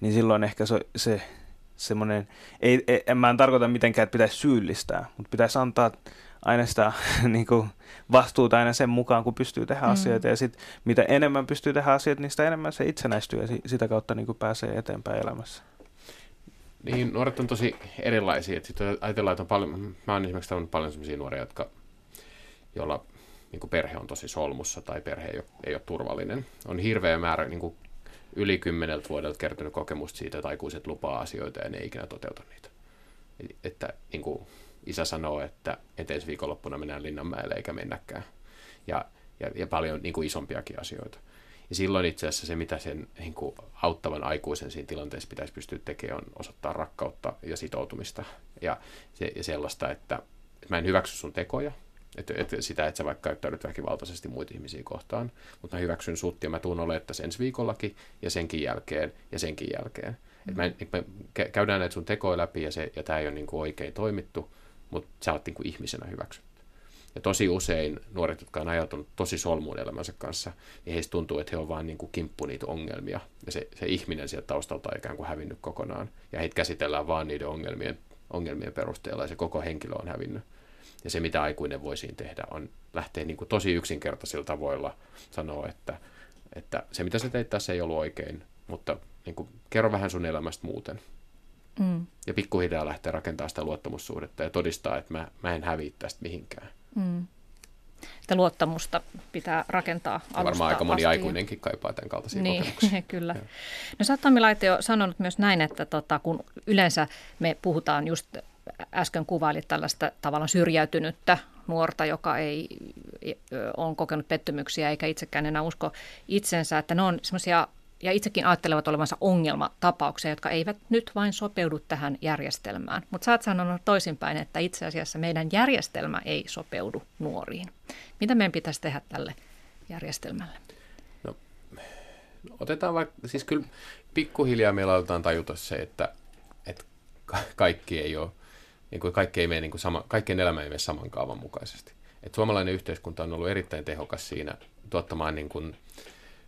Niin silloin ehkä se, se semmoinen, ei, ei, en mä en tarkoita mitenkään, että pitäisi syyllistää, mutta pitäisi antaa aina sitä niin kuin vastuuta aina sen mukaan, kun pystyy tehdä mm. asioita. Ja sit, mitä enemmän pystyy tehdä asioita, niin sitä enemmän se itsenäistyy ja sitä kautta niin kuin pääsee eteenpäin elämässä. Niin, nuoret on tosi erilaisia. Sitten ajatellaan, että on paljon, mä oon esimerkiksi tavannut paljon sellaisia nuoria, jotka, joilla niin kuin perhe on tosi solmussa tai perhe ei ole, ei ole turvallinen. On hirveä määrä niin kuin yli kymmeneltä vuodelta kertynyt kokemusta siitä, että aikuiset lupaa asioita ja ne ei ikinä toteuta niitä. Että niin kuin isä sanoo, että, että ensi viikonloppuna mennään Linnanmäelle eikä mennäkään. Ja, ja, ja paljon niin kuin isompiakin asioita. Ja silloin itse asiassa se, mitä sen niin kuin auttavan aikuisen siinä tilanteessa pitäisi pystyä tekemään, on osoittaa rakkautta ja sitoutumista. Ja, se, ja sellaista, että, että mä en hyväksy sun tekoja, että, että sitä, että sä vaikka käyttäydyt väkivaltaisesti muita ihmisiä kohtaan, mutta mä hyväksyn sut ja mä tuun olemaan tässä ensi viikollakin ja senkin jälkeen ja senkin jälkeen. Mm. Että me, me käydään näitä sun tekoja läpi ja, se, ja tämä ei ole niin kuin oikein toimittu, mutta sä oot niin kuin ihmisenä hyväksytty. Ja tosi usein nuoret, jotka on ajautunut tosi solmuun elämänsä kanssa, niin heistä tuntuu, että he on vaan niin kuin kimppu niitä ongelmia. Ja se, se ihminen sieltä taustalta on ikään kuin hävinnyt kokonaan. Ja heitä käsitellään vaan niiden ongelmien, ongelmien perusteella ja se koko henkilö on hävinnyt. Ja se, mitä aikuinen voi siinä tehdä, on lähteä niin kuin tosi yksinkertaisilla tavoilla sanoa, että, että se, mitä sä teit tässä, ei ollut oikein, mutta niin kuin, kerro vähän sun elämästä muuten. Mm. Ja pikkuhiljaa lähteä rakentamaan sitä luottamussuhdetta ja todistaa, että mä, mä en häviä tästä mihinkään. Mm. Että luottamusta pitää rakentaa alusta Varmaan aika moni asti. aikuinenkin kaipaa tämän kaltaisia niin, kokemuksia. kyllä. Ja. No sä oot jo sanonut myös näin, että tota, kun yleensä me puhutaan just äsken kuvailit tällaista tavallaan syrjäytynyttä nuorta, joka ei on kokenut pettymyksiä eikä itsekään enää usko itsensä, että ne on semmoisia ja itsekin ajattelevat olevansa ongelmatapauksia, jotka eivät nyt vain sopeudu tähän järjestelmään. Mutta sä oot sanonut toisinpäin, että itse asiassa meidän järjestelmä ei sopeudu nuoriin. Mitä meidän pitäisi tehdä tälle järjestelmälle? No, otetaan vaikka, siis kyllä pikkuhiljaa meillä aletaan tajuta se, että, että kaikki ei ole niin kuin kaikki ei mene niin kuin sama, kaikkien elämä ei mene saman kaavan mukaisesti. Et suomalainen yhteiskunta on ollut erittäin tehokas siinä tuottamaan niin kuin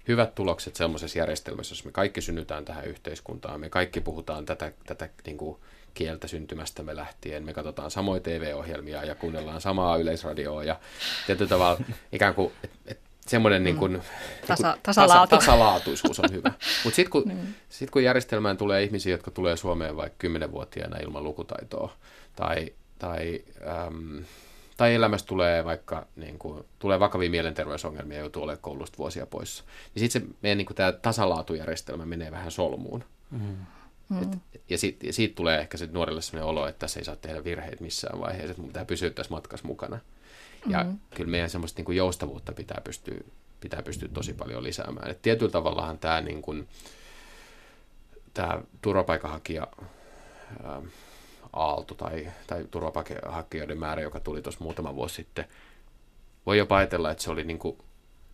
hyvät tulokset sellaisessa järjestelmässä, jos me kaikki synnytään tähän yhteiskuntaan, me kaikki puhutaan tätä, tätä niin kuin kieltä syntymästämme lähtien, me katsotaan samoja TV-ohjelmia ja kuunnellaan samaa yleisradioa ja tietyllä tavalla ikään kuin, et, et semmoinen niin kuin, Tasa, niin tasalaatu. tasa, tasalaatuisuus on hyvä. Mutta sitten kun, mm. sit kun järjestelmään tulee ihmisiä, jotka tulee Suomeen vaikka 10-vuotiaana ilman lukutaitoa, tai, tai, äm, tai elämästä tulee vaikka niin kuin, tulee vakavia mielenterveysongelmia ja joutuu olemaan koulusta vuosia poissa. Niin sitten se meidän niin kuin, tämä tasalaatujärjestelmä menee vähän solmuun. Mm. Et, ja, sit, ja siitä tulee ehkä se nuorelle sellainen olo, että tässä ei saa tehdä virheitä missään vaiheessa, että pitää pysyä tässä matkassa mukana. Ja mm-hmm. kyllä meidän semmoista niin kuin joustavuutta pitää pystyä, pitää pystyä tosi paljon lisäämään. Et tietyllä tavallahan tämä, niin kuin, tämä turvapaikanhakija ää, aalto tai, tai turvapaikanhakijoiden määrä, joka tuli tuossa muutama vuosi sitten, voi jopa ajatella, että se oli niin kuin,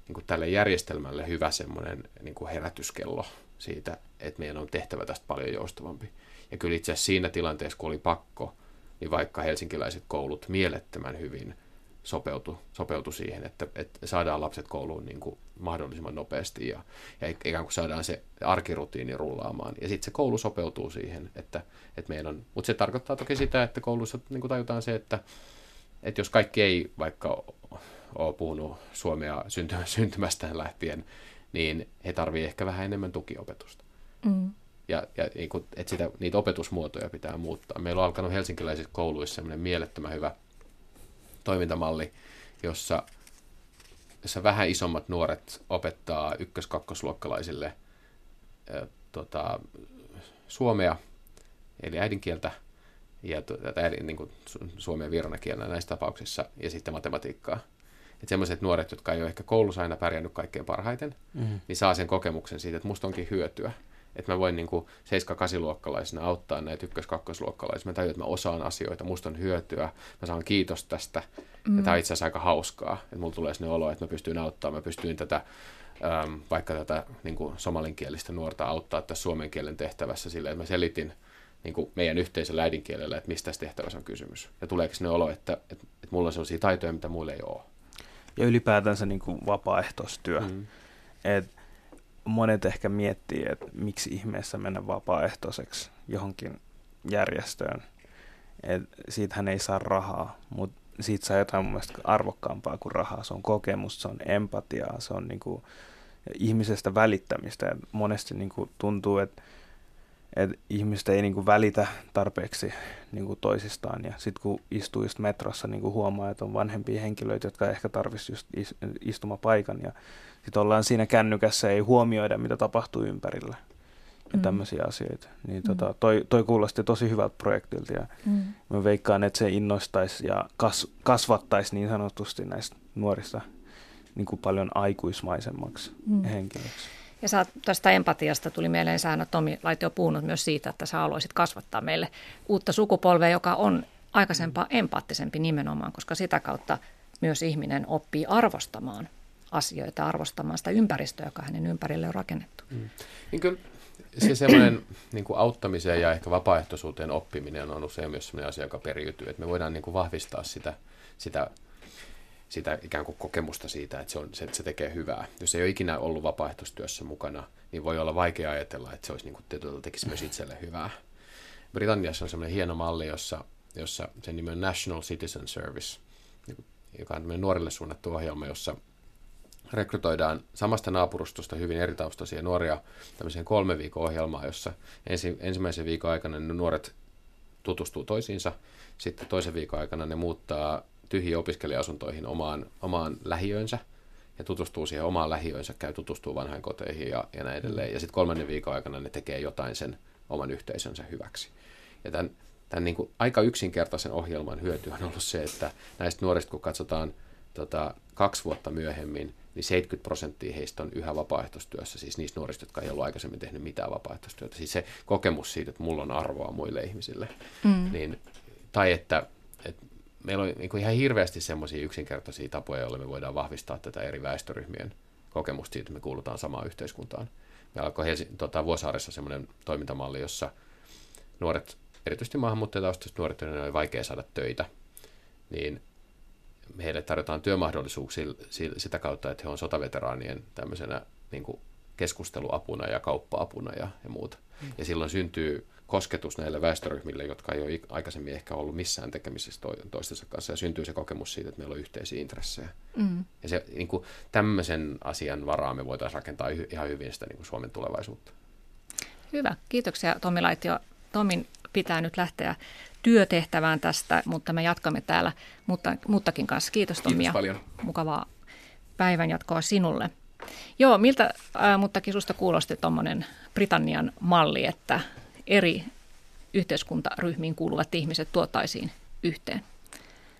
niin kuin tälle järjestelmälle hyvä semmoinen niin kuin herätyskello siitä, että meidän on tehtävä tästä paljon joustavampi. Ja kyllä itse asiassa siinä tilanteessa, kun oli pakko niin vaikka helsinkiläiset koulut mielettömän hyvin sopeutu, sopeutu siihen, että, että saadaan lapset kouluun niin kuin mahdollisimman nopeasti ja, ja ikään kuin saadaan se arkirutiini rullaamaan. Ja sitten se koulu sopeutuu siihen, että, että meidän on, mutta se tarkoittaa toki sitä, että koulussa niin kuin tajutaan se, että, että jos kaikki ei vaikka ole puhunut suomea syntymästään lähtien, niin he tarvitsevat ehkä vähän enemmän tukiopetusta. Mm. Ja, ja niin kuin, että sitä, niitä opetusmuotoja pitää muuttaa. Meillä on alkanut helsinkiläisissä kouluissa sellainen mielettömän hyvä toimintamalli, jossa, jossa vähän isommat nuoret opettaa ykkös-kakkosluokkalaisille ä, tota, suomea, eli äidinkieltä, ja äidin, niin kuin, suomea virana kielenä näissä tapauksissa, ja sitten matematiikkaa. Että sellaiset nuoret, jotka ei ole ehkä koulussa aina pärjännyt kaikkein parhaiten, mm-hmm. niin saa sen kokemuksen siitä, että musta onkin hyötyä että mä voin niin 7-8-luokkalaisena auttaa näitä ykkös-kakkosluokkalaisia. Mä tajun, että mä osaan asioita, musta on hyötyä, mä saan kiitos tästä. Mm. Ja tämä on itse asiassa aika hauskaa, että mulla tulee sinne olo, että mä pystyn auttamaan, mä pystyin tätä äm, vaikka tätä niin kuin somalinkielistä nuorta auttaa tässä suomen kielen tehtävässä sille, että mä selitin niin kuin meidän yhteisön äidinkielellä, että mistä tässä tehtävässä on kysymys. Ja tuleeko sinne olo, että, että, että mulla on sellaisia taitoja, mitä muilla ei ole. Ja ylipäätänsä niin kuin vapaaehtoistyö. Mm. että monet ehkä miettii, että miksi ihmeessä mennä vapaaehtoiseksi johonkin järjestöön. Et siitähän ei saa rahaa, mutta siitä saa jotain mun mielestä arvokkaampaa kuin rahaa. Se on kokemus, se on empatiaa, se on niinku ihmisestä välittämistä. Et monesti niinku tuntuu, että et ihmiset ei niinku välitä tarpeeksi niinku toisistaan. Ja sitten kun istuu just metrossa, niinku huomaa, että on vanhempia henkilöitä, jotka ehkä tarvitsisivat just istumapaikan. Ja sitten ollaan siinä kännykässä, ei huomioida, mitä tapahtuu ympärillä ja mm. tämmöisiä asioita. Niin mm. tota, toi, toi kuulosti tosi hyvältä projektilta ja mm. mä veikkaan, että se innostaisi ja kas, kasvattaisi niin sanotusti näistä nuorista niin kuin paljon aikuismaisemmaksi mm. henkilöksi. Ja sä, tästä empatiasta tuli mieleen, sä Tomi Laitio puhunut myös siitä, että sä haluaisit kasvattaa meille uutta sukupolvea, joka on aikaisempaa empaattisempi nimenomaan, koska sitä kautta myös ihminen oppii arvostamaan asioita, arvostamaan sitä ympäristöä, joka hänen ympärille on rakennettu. Mm. Niin kyllä se semmoinen niin kuin auttamiseen ja ehkä vapaaehtoisuuteen oppiminen on usein myös sellainen asia, joka periytyy, että me voidaan niin kuin vahvistaa sitä, sitä, sitä ikään kuin kokemusta siitä, että se, on, se, että se tekee hyvää. Jos ei ole ikinä ollut vapaaehtoistyössä mukana, niin voi olla vaikea ajatella, että se olisi niin kuin, tekisi myös itselle hyvää. Britanniassa on semmoinen hieno malli, jossa, jossa sen nimi on National Citizen Service, joka on nuorille suunnattu ohjelma, jossa rekrytoidaan samasta naapurustosta hyvin eri taustaisia nuoria tämmöiseen kolme viikon ohjelmaan, jossa ensi, ensimmäisen viikon aikana ne nuoret tutustuu toisiinsa, sitten toisen viikon aikana ne muuttaa tyhjiä opiskelija-asuntoihin omaan, omaan lähiönsä ja tutustuu siihen omaan lähiönsä, käy tutustuu vanhainkoteihin ja, ja näin edelleen. Ja sitten kolmannen viikon aikana ne tekee jotain sen oman yhteisönsä hyväksi. Ja tämän, tämän niin kuin aika yksinkertaisen ohjelman hyöty on ollut se, että näistä nuorista kun katsotaan tota, kaksi vuotta myöhemmin, niin 70 prosenttia heistä on yhä vapaaehtoistyössä, siis niistä nuorista, jotka ei ollut aikaisemmin tehnyt mitään vapaaehtoistyötä. Siis se kokemus siitä, että mulla on arvoa muille ihmisille. Mm. Niin, tai että, että meillä on niin ihan hirveästi semmoisia yksinkertaisia tapoja, joilla me voidaan vahvistaa tätä eri väestöryhmien kokemusta siitä, että me kuulutaan samaan yhteiskuntaan. Me alkoi Helsi- tota, Vuosaaressa semmoinen toimintamalli, jossa nuoret, erityisesti maahanmuuttajataustaiset nuoret, joiden oli vaikea saada töitä, niin heille tarjotaan työmahdollisuuksia sitä kautta, että he on sotaveteraanien tämmöisenä niin kuin keskusteluapuna ja kauppaapuna ja, ja muuta. Mm. Ja silloin syntyy kosketus näille väestöryhmille, jotka ei ole aikaisemmin ehkä ollut missään tekemisessä toistensa kanssa, ja syntyy se kokemus siitä, että meillä on yhteisiä intressejä. Mm. Ja se, niin kuin, tämmöisen asian varaa me voitaisiin rakentaa ihan hyvin sitä niin kuin Suomen tulevaisuutta. Hyvä, kiitoksia Tomi Laitio. Tomin pitää nyt lähteä työtehtävään tästä, mutta me jatkamme täällä mutta, muttakin kanssa. Kiitos Tomi Kiitos paljon. Mukavaa päivän jatkoa sinulle. Joo, miltä äh, muttakin susta kuulosti tuommoinen Britannian malli, että eri yhteiskuntaryhmiin kuuluvat ihmiset tuotaisiin yhteen?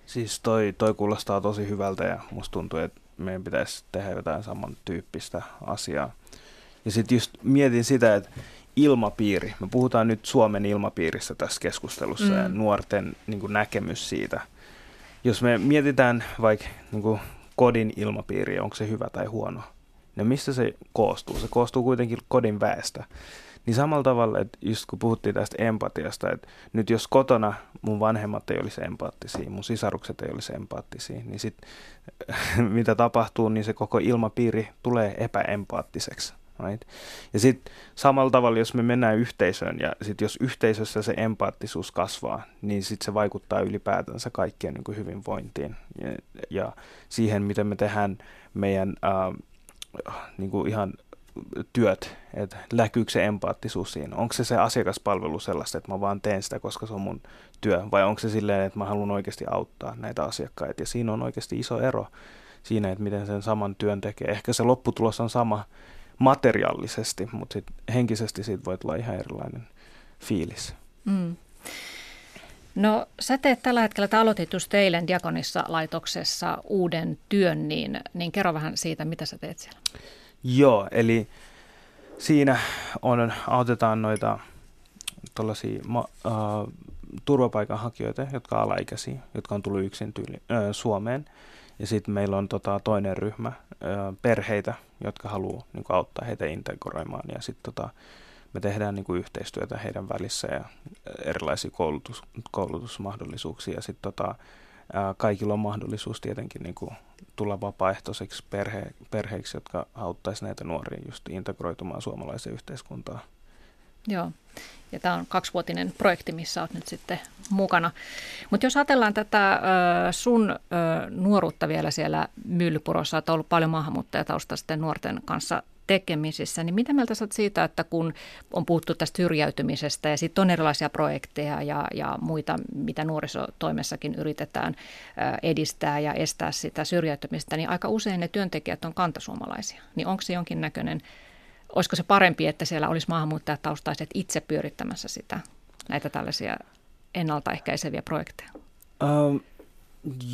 Siis toi, toi kuulostaa tosi hyvältä ja musta tuntuu, että meidän pitäisi tehdä jotain samantyyppistä asiaa. Ja sitten just mietin sitä, että ilmapiiri. Me puhutaan nyt Suomen ilmapiirissä tässä keskustelussa mm. ja nuorten niin kuin, näkemys siitä. Jos me mietitään vaikka niin kuin, kodin ilmapiiri, onko se hyvä tai huono, niin mistä se koostuu? Se koostuu kuitenkin kodin väestä. Niin samalla tavalla, että just kun puhuttiin tästä empatiasta, että nyt jos kotona mun vanhemmat ei olisi empaattisia, mun sisarukset ei olisi empaattisia, niin sitten mitä tapahtuu, niin se koko ilmapiiri tulee epäempaattiseksi. Right? Ja sitten samalla tavalla, jos me mennään yhteisöön ja sitten jos yhteisössä se empaattisuus kasvaa, niin sitten se vaikuttaa ylipäätänsä kaikkien niin kuin hyvinvointiin ja, ja siihen, miten me tehdään meidän äh, niin kuin ihan työt, että näkyykö se empaattisuus siinä. Onko se se asiakaspalvelu sellaista, että mä vaan teen sitä, koska se on mun työ, vai onko se silleen, että mä haluan oikeasti auttaa näitä asiakkaita. Ja siinä on oikeasti iso ero siinä, että miten sen saman työn tekee. Ehkä se lopputulos on sama, materiaalisesti, mutta sit henkisesti siitä voi tulla ihan erilainen fiilis. Mm. No sä teet tällä hetkellä, että aloitit just eilen Diakonissa laitoksessa uuden työn, niin, niin kerro vähän siitä, mitä sä teet siellä. Joo, eli siinä on, autetaan noita tuollaisia uh, turvapaikanhakijoita, jotka on alaikäisiä, jotka on tullut yksin tyyli, uh, Suomeen. Ja sitten meillä on tota, toinen ryhmä, perheitä, jotka haluaa niin kuin, auttaa heitä integroimaan. Ja sitten tota, me tehdään niin kuin, yhteistyötä heidän välissä ja erilaisia koulutus, koulutusmahdollisuuksia. Sitten tota, kaikilla on mahdollisuus tietenkin niin kuin, tulla vapaaehtoiseksi perhe, perheiksi, jotka auttaisi näitä nuoria just integroitumaan suomalaiseen yhteiskuntaan. Joo, ja tämä on kaksivuotinen projekti, missä olet nyt sitten mukana. Mutta jos ajatellaan tätä sun nuoruutta vielä siellä Myllypurossa, että ollut paljon maahanmuuttajataustaisten nuorten kanssa tekemisissä, niin mitä mieltä sä siitä, että kun on puhuttu tästä syrjäytymisestä ja sitten on erilaisia projekteja ja, ja muita, mitä nuorisotoimessakin yritetään edistää ja estää sitä syrjäytymistä, niin aika usein ne työntekijät on kantasuomalaisia. Niin onko se jonkinnäköinen olisiko se parempi, että siellä olisi maahanmuuttajataustaiset itse pyörittämässä sitä, näitä tällaisia ennaltaehkäiseviä projekteja? Um,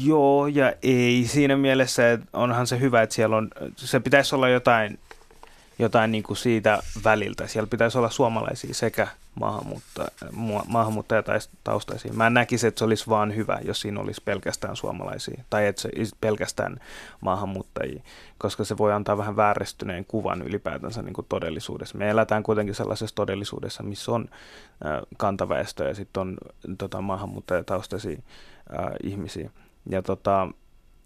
joo ja ei. Siinä mielessä että onhan se hyvä, että siellä on, se pitäisi olla jotain jotain niin kuin siitä väliltä. Siellä pitäisi olla suomalaisia sekä maahanmuuttajataustaisia. Mä näkisin, että se olisi vaan hyvä, jos siinä olisi pelkästään suomalaisia tai että se pelkästään maahanmuuttajia, koska se voi antaa vähän vääristyneen kuvan ylipäätänsä niin kuin todellisuudessa. Me eletään kuitenkin sellaisessa todellisuudessa, missä on kantaväestö ja sitten on tota, maahanmuuttajataustaisia äh, ihmisiä. Ja tota,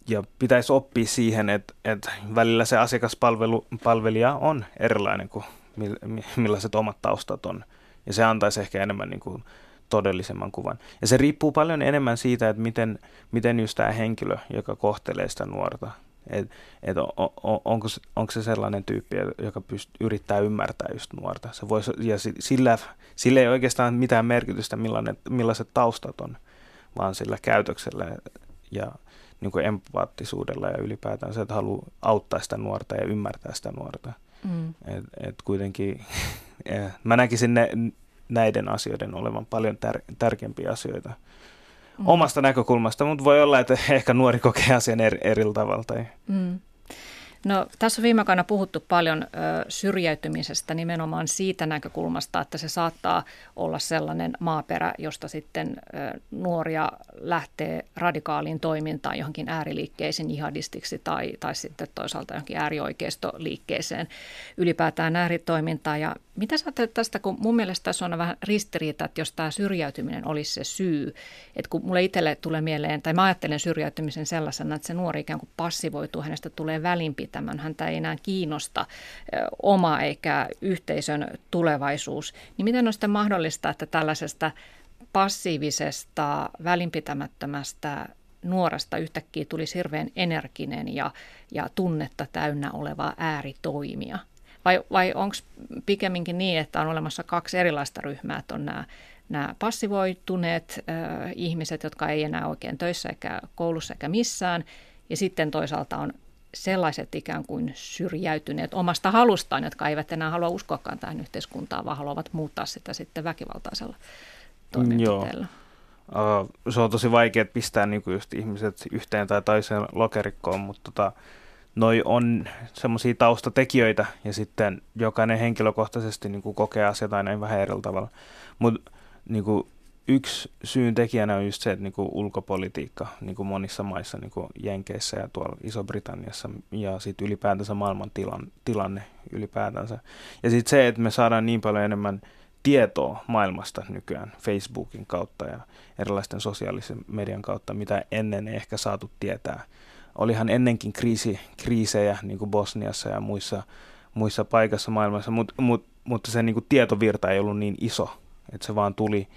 ja pitäisi oppia siihen, että, että välillä se asiakaspalvelija on erilainen kuin millaiset omat taustat on. Ja se antaisi ehkä enemmän niin kuin todellisemman kuvan. Ja se riippuu paljon enemmän siitä, että miten, miten just tämä henkilö, joka kohtelee sitä nuorta, että et on, on, onko, onko se sellainen tyyppi, joka pyst, yrittää ymmärtää just nuorta. Se voisi, ja sillä, sillä ei oikeastaan mitään merkitystä, millainen, millaiset taustat on, vaan sillä käytöksellä ja niin kuin empaattisuudella ja ylipäätään se, että haluaa auttaa sitä nuorta ja ymmärtää sitä nuorta. Mm. Et, et kuitenkin mä näkisin ne, näiden asioiden olevan paljon tär- tärkeämpiä asioita mm. omasta näkökulmasta, mutta voi olla, että ehkä nuori kokee asian eri, eri tavalla. Tai... Mm. No, tässä on viime aikoina puhuttu paljon ö, syrjäytymisestä nimenomaan siitä näkökulmasta, että se saattaa olla sellainen maaperä, josta sitten ö, nuoria lähtee radikaaliin toimintaan johonkin ääriliikkeisiin jihadistiksi tai, tai sitten toisaalta johonkin äärioikeistoliikkeeseen ylipäätään ääritoimintaan. Ja mitä sä ajattelet tästä, kun mun mielestä tässä on vähän ristiriita, että jos tämä syrjäytyminen olisi se syy, että kun mulle itselle tulee mieleen, tai mä ajattelen syrjäytymisen sellaisena, että se nuori ikään kuin passivoituu, hänestä tulee välinpitämään, häntä ei enää kiinnosta oma eikä yhteisön tulevaisuus, niin miten on sitten mahdollista, että tällaisesta passiivisesta, välinpitämättömästä nuorasta yhtäkkiä tulisi hirveän energinen ja, ja tunnetta täynnä oleva ääritoimija? Vai, vai onko pikemminkin niin, että on olemassa kaksi erilaista ryhmää, että on nämä, nämä passivoituneet äh, ihmiset, jotka ei enää oikein töissä eikä koulussa eikä missään, ja sitten toisaalta on sellaiset ikään kuin syrjäytyneet omasta halustaan, jotka eivät enää halua uskoakaan tähän yhteiskuntaan, vaan haluavat muuttaa sitä sitten väkivaltaisella toimenpiteellä. Joo. Se on tosi vaikea pistää niin kuin just ihmiset yhteen tai toiseen lokerikkoon, mutta tota, noi on semmoisia taustatekijöitä ja sitten jokainen henkilökohtaisesti niin kuin kokee asiat aina vähän eri tavalla. Mutta niin yksi syyn tekijänä on just se, että niin kuin ulkopolitiikka niin kuin monissa maissa, niin kuin Jenkeissä ja tuolla Iso-Britanniassa ja sitten ylipäätänsä maailman tilan, tilanne ylipäätänsä. Ja sitten se, että me saadaan niin paljon enemmän tietoa maailmasta nykyään Facebookin kautta ja erilaisten sosiaalisen median kautta, mitä ennen ei ehkä saatu tietää. Olihan ennenkin kriisi, kriisejä niin kuin Bosniassa ja muissa, muissa paikassa maailmassa, mut, mut, mutta se niin kuin tietovirta ei ollut niin iso, että se vaan tuli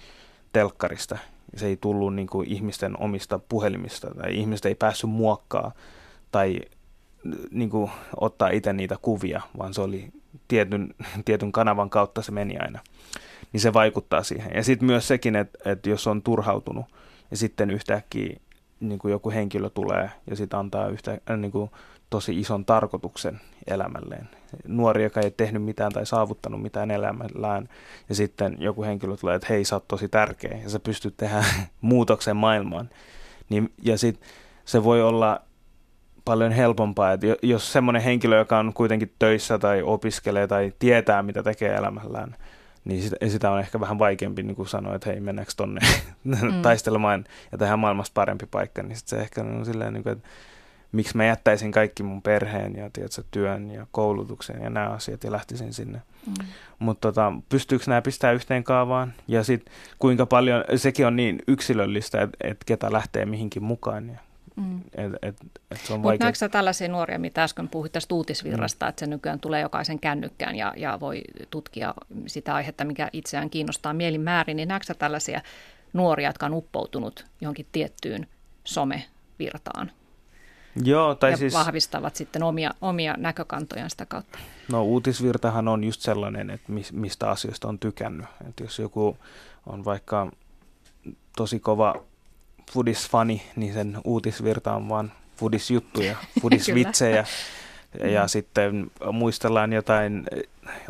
telkkarista. Se ei tullut niin kuin ihmisten omista puhelimista tai ihmiset ei päässyt muokkaa tai niin kuin, ottaa itse niitä kuvia, vaan se oli tietyn, tietyn kanavan kautta se meni aina. Niin se vaikuttaa siihen. Ja sitten myös sekin, että, että jos on turhautunut ja sitten yhtäkkiä niin kuin joku henkilö tulee ja sitten antaa yhtä, äh, niin kuin tosi ison tarkoituksen elämälleen. Nuori, joka ei tehnyt mitään tai saavuttanut mitään elämällään, ja sitten joku henkilö tulee, että hei, sä oot tosi tärkeä, ja sä pystyt tehdä muutoksen maailmaan. Niin, ja sitten se voi olla paljon helpompaa, että jos semmoinen henkilö, joka on kuitenkin töissä tai opiskelee tai tietää, mitä tekee elämällään, niin sitä, sitä on ehkä vähän vaikeampi niin kuin sanoa, että hei, mennäänkö tonne mm. taistelemaan ja tehdään maailmasta parempi paikka, niin sit se ehkä on silleen, niin kuin, että miksi mä jättäisin kaikki mun perheen ja tiedätkö, työn ja koulutuksen ja nämä asiat ja lähtisin sinne. Mm. Mutta tota, pystyykö nämä pistää yhteen kaavaan ja sitten kuinka paljon, sekin on niin yksilöllistä, että et ketä lähtee mihinkin mukaan. Ja Mm. Et, et, et se on Mutta näetkö tällaisia nuoria, mitä äsken puhuit tästä uutisvirrasta, mm. että se nykyään tulee jokaisen kännykkään ja, ja voi tutkia sitä aihetta, mikä itseään kiinnostaa mielinmäärin, niin näetkö tällaisia nuoria, jotka on uppoutunut johonkin tiettyyn somevirtaan? Joo, tai ja siis... vahvistavat sitten omia, omia näkökantojaan sitä kautta. No uutisvirtahan on just sellainen, että mistä asioista on tykännyt. Että jos joku on vaikka tosi kova fudisfani, niin sen uutisvirta on vaan fudisjuttuja, fudisvitsejä. Ja mm. sitten muistellaan jotain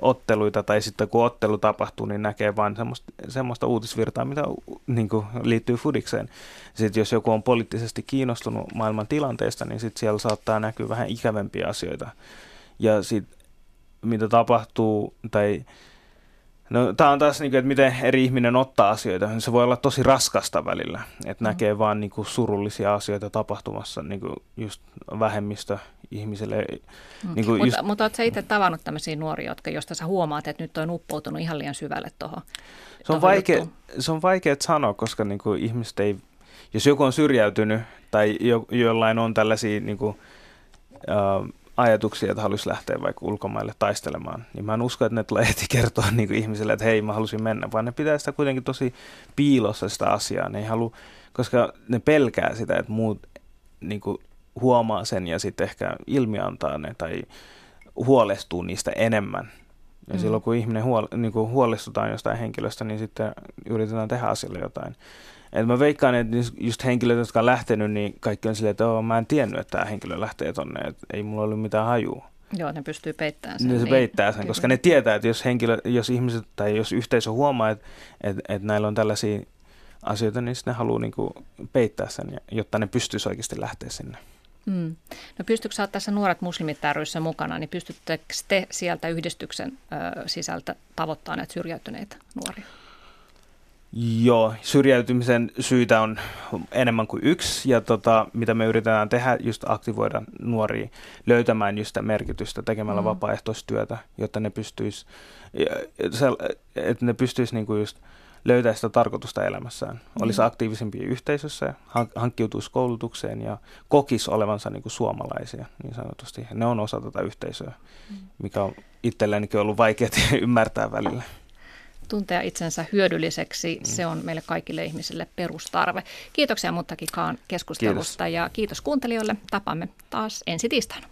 otteluita tai sitten kun ottelu tapahtuu, niin näkee vain semmoista, semmoista uutisvirtaa, mitä niin kuin, liittyy fudikseen. Sitten jos joku on poliittisesti kiinnostunut maailman tilanteesta, niin sitten siellä saattaa näkyä vähän ikävempiä asioita. Ja sitten mitä tapahtuu tai No, tämä on taas, niin kuin, että miten eri ihminen ottaa asioita. Se voi olla tosi raskasta välillä, että mm. näkee vaan niin kuin, surullisia asioita tapahtumassa niin kuin, just vähemmistö ihmiselle. Mm. Niin kuin, mutta, just... mutta oletko itse tavannut tämmöisiä nuoria, jotka, josta sä huomaat, että nyt on uppoutunut ihan liian syvälle tuohon se on, vaikea, se on vaikea sanoa, koska niin kuin, ihmiset ei, jos joku on syrjäytynyt tai jo, jollain on tällaisia niin kuin, uh, ajatuksia, että haluaisi lähteä vaikka ulkomaille taistelemaan, niin mä en usko, että ne tulee heti kertoa niin kuin ihmisille, että hei, mä halusin mennä, vaan ne pitää sitä kuitenkin tosi piilossa sitä asiaa. Ne ei halua, koska ne pelkää sitä, että muut niin kuin huomaa sen ja sitten ehkä ilmiantaa ne tai huolestuu niistä enemmän. Ja mm. silloin kun ihminen huol, niin kuin huolestutaan jostain henkilöstä, niin sitten yritetään tehdä asialle jotain. Et mä veikkaan, että just henkilöt, jotka on lähtenyt, niin kaikki on silleen, että oh, mä en tiennyt, että tämä henkilö lähtee tonne, että ei mulla ollut mitään hajua. Joo, ne pystyy peittämään sen. Ne se niin, peittää sen, koska ne tietää, että jos, henkilö, jos ihmiset tai jos yhteisö huomaa, että, että, että näillä on tällaisia asioita, niin ne haluaa niin kuin peittää sen, jotta ne pystyisi oikeasti lähteä sinne. Hmm. No pystytkö sä tässä Nuoret muslimit ryssä mukana, niin pystyttekö te sieltä yhdistyksen ö, sisältä tavoittaa näitä syrjäytyneitä nuoria? Joo, syrjäytymisen syitä on enemmän kuin yksi, ja tota, mitä me yritetään tehdä, just aktivoida nuoria löytämään just sitä merkitystä tekemällä mm. vapaaehtoistyötä, jotta ne pystyisi, että ne pystyisi niinku just löytää sitä tarkoitusta elämässään. Mm. Olisi aktiivisempia yhteisössä, hankkiutuisi koulutukseen ja kokisi olevansa niinku suomalaisia niin sanotusti. Ne on osa tätä yhteisöä, mm. mikä on itsellenikin ollut vaikea ymmärtää välillä tuntea itsensä hyödylliseksi, mm. se on meille kaikille ihmisille perustarve. Kiitoksia Muttakikaan keskustelusta kiitos. ja kiitos kuuntelijoille. Tapaamme taas ensi tiistaina.